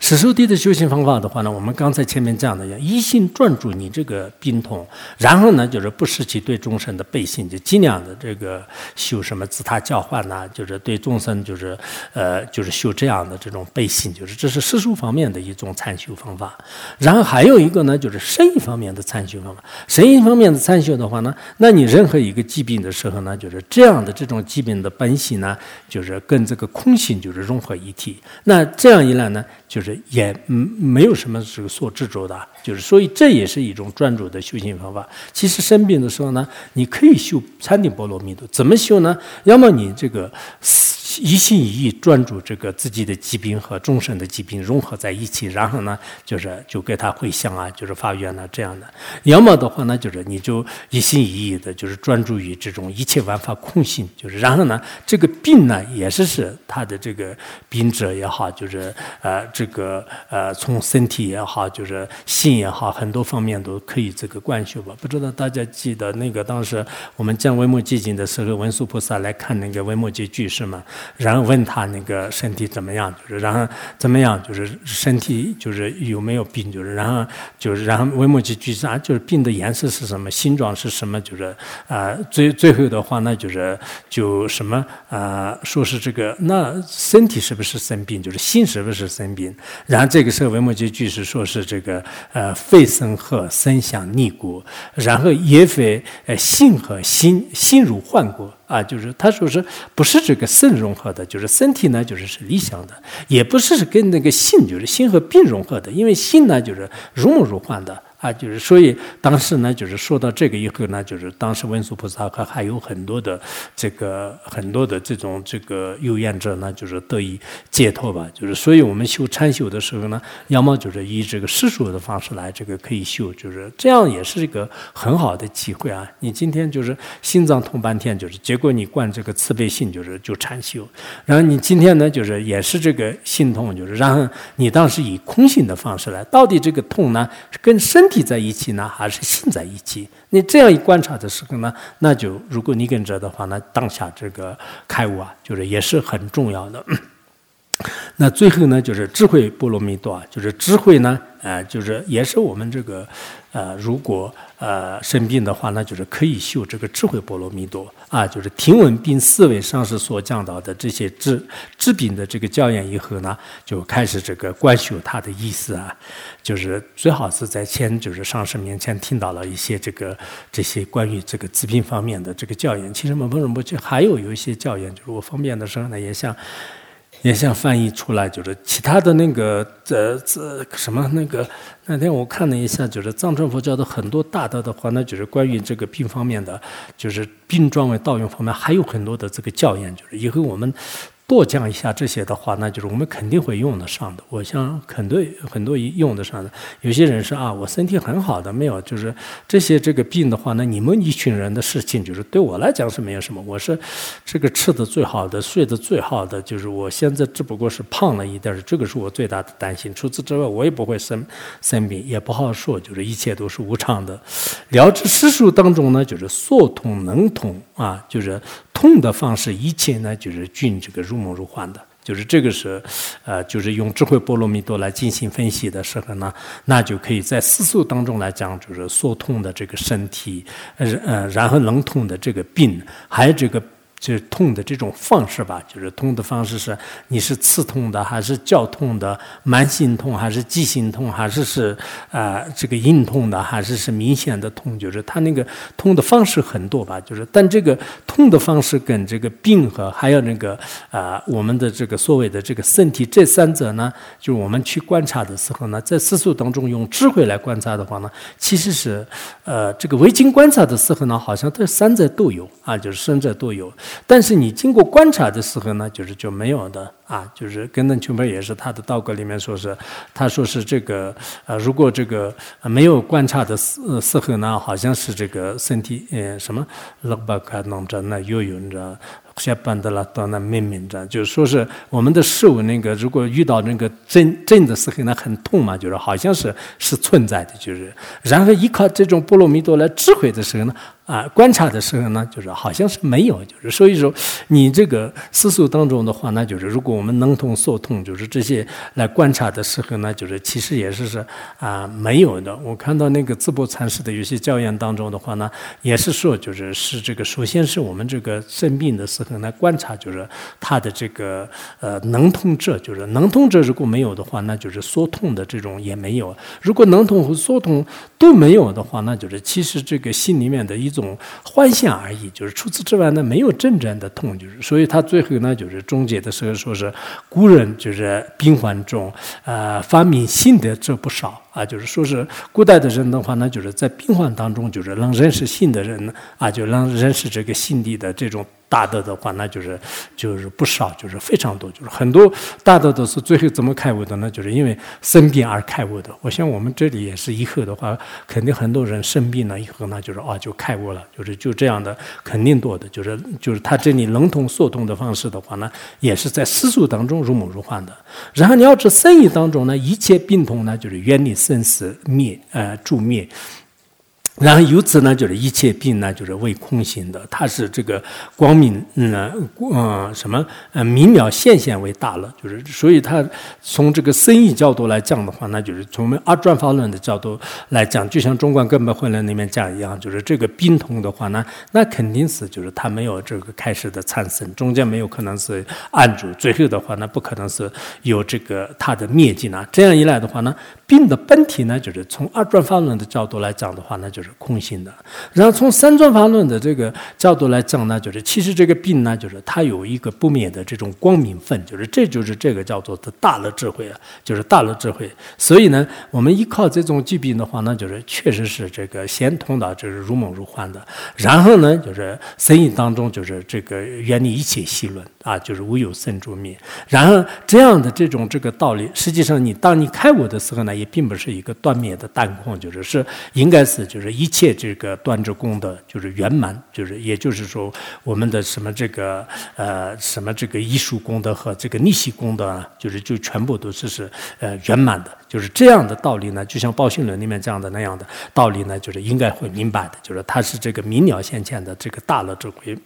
史书地的修行方法的话呢，我们刚才前面讲的，一心专注你这个病痛，然后呢，就是不失去对众生的背信，就尽量的这个修什么自他交换呐，就是对众生就是呃就是修这样的这种背信，就是这是世俗方面的一种参修方法。然后还有一个呢，就是生意方面的参修方法。生意方面的参修的话呢，那你任何一个疾病的时候呢，就是这样的这种疾病的本性呢，就是跟这个空性就是融合一体。那这样一来呢？就是也没有什么这个所执着的，就是所以这也是一种专注的修行方法。其实生病的时候呢，你可以修禅定波罗蜜多，怎么修呢？要么你这个。一心一意专注这个自己的疾病和众生的疾病融合在一起，然后呢，就是就给他回向啊，就是发愿啊这样的。要么的话呢，就是你就一心一意的，就是专注于这种一切万法空性，就是然后呢，这个病呢也是是他的这个病者也好，就是呃这个呃从身体也好，就是心也好，很多方面都可以这个观修吧。不知道大家记得那个当时我们讲维摩诘经的时候，文殊菩萨来看那个维摩诘居士嘛。然后问他那个身体怎么样，就是然后怎么样，就是身体就是有没有病，就是然后就是然后维摩诘居士啊，就是病的颜色是什么，形状是什么，就是啊最最后的话，那就是就什么啊，说是这个那身体是不是生病，就是心是不是生病？然后这个时候维摩诘居士说是这个呃肺生和身相逆骨，然后也非呃心和心心如幻骨。啊，就是他说是不是这个肾融合的，就是身体呢，就是是理想的，也不是跟那个心，就是心和病融合的，因为心呢就是如梦如幻的。啊，就是所以当时呢，就是说到这个以后呢，就是当时文殊菩萨和还有很多的这个很多的这种这个有缘者呢，就是得以解脱吧。就是所以我们修禅修的时候呢，要么就是以这个世俗的方式来这个可以修，就是这样也是一个很好的机会啊。你今天就是心脏痛半天，就是结果你灌这个慈悲心，就是就禅修。然后你今天呢，就是也是这个心痛，就是然后你当时以空性的方式来，到底这个痛呢，跟身体在一起呢，还是心在一起？你这样一观察的时候呢，那就如果你跟着的话，那当下这个开悟啊，就是也是很重要的。那最后呢，就是智慧波罗蜜多啊，就是智慧呢，呃，就是也是我们这个。呃，如果呃生病的话，那就是可以修这个智慧波罗蜜多啊，就是听闻并思维上师所讲到的这些治治病的这个教言以后呢，就开始这个观修它的意思啊，就是最好是在前就是上师面前听到了一些这个这些关于这个治病方面的这个教言。其实我们不不去，还有有一些教言，就是我方便的时候呢，也想。也想翻译出来，就是其他的那个呃这什么那个那天我看了一下，就是藏传佛教的很多大德的话，那就是关于这个病方面的，就是病状为道用方面，还有很多的这个教研，就是以后我们多讲一下这些的话，那就是我们肯定会用得上的。我想很多很多用得上的。有些人说啊，我身体很好的，没有，就是这些这个病的话，那你们一群人的事情，就是对我来讲是没有什么。我是这个吃的最好的，睡得最好的，就是我现在只不过是胖了一点，这个是我最大的担心。除此之外，我也不会生生病，也不好说，就是一切都是无常的。疗治世俗当中呢，就是缩痛能通啊，就是痛的方式，一切呢就是均这个如梦如幻的，就是这个是，呃，就是用智慧波罗蜜多来进行分析的时候呢，那就可以在四素当中来讲，就是说痛的这个身体，呃呃，然后能痛的这个病，还有这个。就是痛的这种方式吧，就是痛的方式是你是刺痛的，还是绞痛的，慢性痛还是急性痛，还是是啊这个硬痛的，还是是明显的痛，就是它那个痛的方式很多吧，就是但这个痛的方式跟这个病和还有那个啊我们的这个所谓的这个身体这三者呢，就是我们去观察的时候呢，在世俗当中用智慧来观察的话呢，其实是呃这个围经观察的时候呢，好像这三者都有啊，就是三者都有。但是你经过观察的时候呢，就是就没有的啊，就是跟那琼巴也是他的道格里面说是，他说是这个呃，如果这个没有观察的时时候呢，好像是这个身体呃什么老把卡弄着那游泳着。下班的了，到那明明着，就是说是我们的手那个，如果遇到那个震震的时候，那很痛嘛，就是好像是是存在的，就是然后依靠这种波罗蜜多来智慧的时候呢，啊，观察的时候呢，就是好像是没有，就是所以说你这个思索当中的话，那就是如果我们能痛所痛，就是这些来观察的时候呢，就是其实也是是啊没有的。我看到那个淄博禅师的有些教言当中的话呢，也是说就是是这个，首先是我们这个生病的时候。来观察，就是他的这个呃能痛者，就是能痛者如果没有的话，那就是缩痛的这种也没有。如果能痛和缩痛都没有的话，那就是其实这个心里面的一种种幻象而已。就是除此之外呢，没有真正的痛。就是所以他最后呢，就是终结的时候说是古人就是病患中呃发明新的这不少。啊，就是说是古代的人的话呢，就是在病患当中，就是能认识新的人啊，就能认识这个心理的这种大德的话，那就是就是不少，就是非常多，就是很多大德都是最后怎么开悟的呢？就是因为生病而开悟的。我想我们这里也是以后的话，肯定很多人生病了以后呢，就是啊就开悟了，就是就这样的，肯定多的。就是就是他这里冷痛缩痛的方式的话呢，也是在世俗当中如梦如幻的。然后你要知生意当中呢，一切病痛呢，就是远离。生死灭，呃，助灭。然后由此呢，就是一切病呢，就是为空性的。它是这个光明，嗯，嗯，什么，呃，明了现象为大乐，就是所以它从这个生意角度来讲的话，那就是从我们二转法论的角度来讲，就像中观根本混论里面讲一样，就是这个病痛的话呢，那肯定是就是它没有这个开始的产生，中间没有可能是按住，最后的话那不可能是有这个它的灭尽啊。这样一来的话呢，病的本体呢，就是从二转法论的角度来讲的话，那就是。空性的，然后从三转法论的这个角度来讲呢，就是其实这个病呢，就是它有一个不灭的这种光明分，就是这就是这个叫做的大乐智慧啊，就是大乐智慧。所以呢，我们依靠这种疾病的话呢，就是确实是这个先通的，就是如梦如幻的。然后呢，就是生意当中就是这个远离一切戏论啊，就是无有生诸灭。然后这样的这种这个道理，实际上你当你开悟的时候呢，也并不是一个断灭的淡空，就是是应该是就是。一切这个端着功德就是圆满，就是也就是说，我们的什么这个呃什么这个艺术功德和这个逆袭功德啊，就是就全部都是是呃圆满的，就是这样的道理呢，就像报信论里面这样的那样的道理呢，就是应该会明白的，就是它是这个明了现前的这个大乐之归。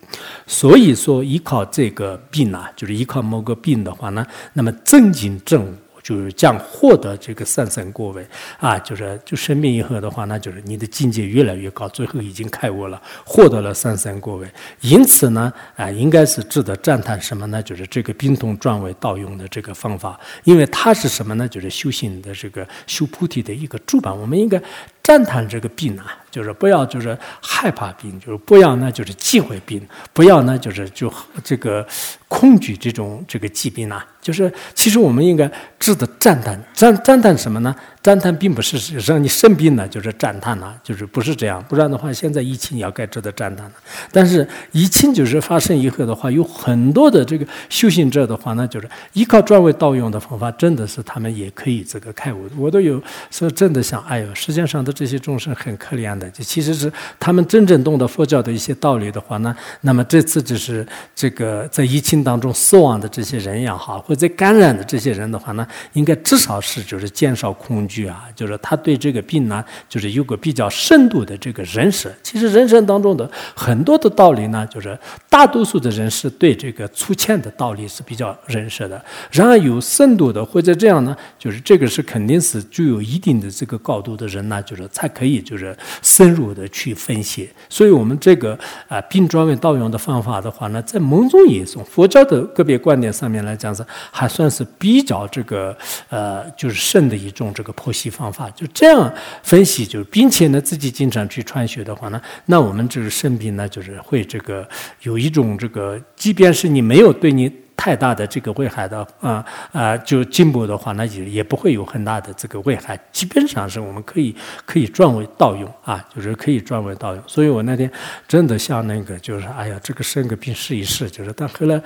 所以说，依靠这个病啊，就是依靠某个病的话呢，那么正经正。就是将获得这个三生果位啊，就是就生病以后的话，那就是你的境界越来越高，最后已经开悟了，获得了三生果位。因此呢，啊，应该是值得赞叹什么呢？就是这个冰桶转为道用的这个方法，因为它是什么呢？就是修行的这个修菩提的一个主板。我们应该赞叹这个病啊，就是不要就是害怕病，就是不要呢就是忌讳病，不要呢就是就这个恐惧这种这个疾病啊。就是其实我们应该值得赞叹，赞赞叹什么呢？赞叹并不是让你生病了就是赞叹了，就是不是这样。不然的话，现在疫情也要该值得赞叹了。但是疫情就是发生以后的话，有很多的这个修行者的话呢，就是依靠专为道用的方法，真的是他们也可以这个开悟。我都有是真的想，哎呦，世界上的这些众生很可怜的，就其实是他们真正懂得佛教的一些道理的话呢，那么这次就是这个在疫情当中死亡的这些人也好。或者感染的这些人的话呢，应该至少是就是减少恐惧啊，就是他对这个病呢，就是有个比较深度的这个认识。其实人生当中的很多的道理呢，就是大多数的人是对这个粗浅的道理是比较认识的。然而有深度的或者这样呢，就是这个是肯定是具有一定的这个高度的人呢，就是才可以就是深入的去分析。所以我们这个啊病专为道用的方法的话呢，在某种意义上，佛教的个别观点上面来讲是。还算是比较这个呃，就是深的一种这个剖析方法。就这样分析，就是并且呢，自己经常去穿学的话呢，那我们这个生病呢，就是会这个有一种这个，即便是你没有对你。太大的这个危害的啊啊，就进步的话，那也也不会有很大的这个危害。基本上是我们可以可以转为盗用啊，就是可以转为盗用。所以我那天真的像那个，就是哎呀，这个生个病试一试，就是但后来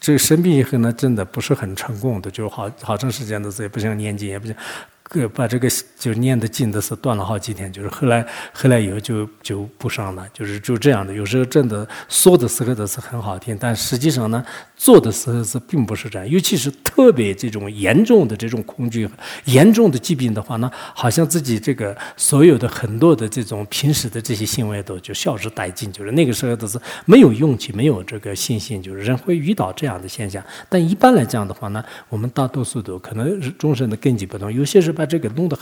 这个生病以后呢，真的不是很成功的，就好好长时间的时也不想念经，也不想。个把这个就念的经的是断了好几天，就是后来后来以后就就不上了，就是就这样的。有时候真的说的时候都是很好听，但实际上呢，做的时候是并不是这样。尤其是特别这种严重的这种恐惧、严重的疾病的话呢，好像自己这个所有的很多的这种平时的这些行为都就消失殆尽，就是那个时候都是没有勇气、没有这个信心，就是人会遇到这样的现象。但一般来讲的话呢，我们大多数都可能是终身的根基不同，有些是。把这个弄得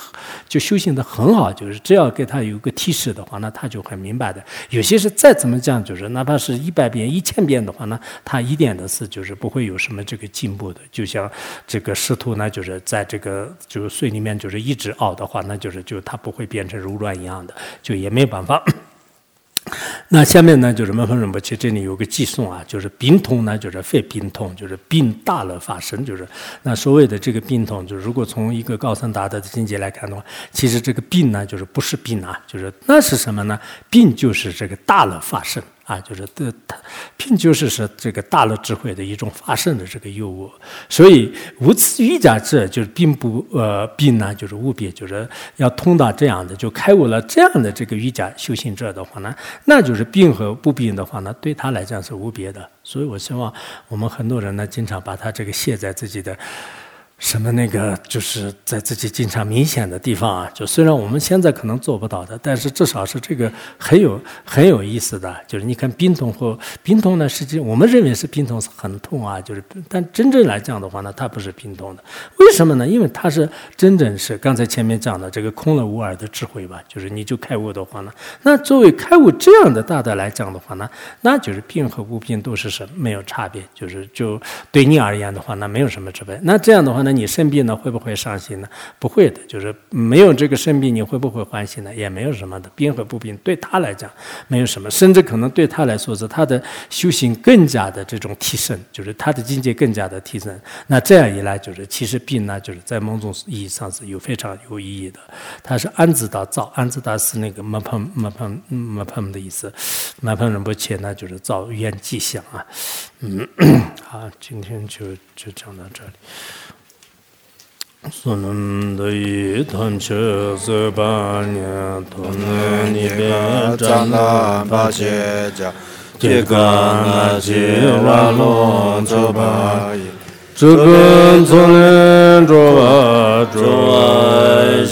就修行的很好，就是只要给他有个提示的话，那他就很明白的。有些是再怎么讲，就是哪怕是一百遍、一千遍的话呢，他一点的是就是不会有什么这个进步的。就像这个师徒呢，就是在这个就是水里面就是一直熬的话，那就是就他不会变成柔软一样的，就也没办法。那下面呢，就是门分仁波切这里有个寄送啊，就是病痛呢，就是非病痛，就是病大了发生，就是那所谓的这个病痛，就是如果从一个高僧达德的境界来看的话，其实这个病呢，就是不是病啊，就是那是什么呢？病就是这个大了发生。啊，就是的，它并就是是这个大乐智慧的一种发生的这个诱惑，所以无此瑜伽者就是并不呃并呢，就是无别，就是要通达这样的，就开悟了这样的这个瑜伽修行者的话呢，那就是病和不病的话呢，对他来讲是无别的。所以我希望我们很多人呢，经常把他这个卸在自己的。什么那个就是在自己经常明显的地方啊，就虽然我们现在可能做不到的，但是至少是这个很有很有意思的。就是你看冰痛或冰痛呢，实际我们认为是冰痛是很痛啊，就是但真正来讲的话呢，它不是冰痛的。为什么呢？因为它是真正是刚才前面讲的这个空了无二的智慧吧。就是你就开悟的话呢，那作为开悟这样的大德来讲的话呢，那就是病和无病都是什没有差别。就是就对你而言的话，那没有什么之分。那这样的话呢？那你生病了会不会伤心呢？不会的，就是没有这个生病，你会不会欢喜呢？也没有什么的，病和不病对他来讲没有什么，甚至可能对他来说是他的修行更加的这种提升，就是他的境界更加的提升。那这样一来，就是其实病呢，就是在某种意义上是有非常有意义的。他是安置到造，安置到是那个没碰没碰没碰的意思，没碰人不切呢，就是造愿吉祥啊。嗯，好，今天就就讲到这里。sunam dayi tamche sabanya tonne nipa chana pache cha teka na che walo chobayi chukun tsunen choba chobayi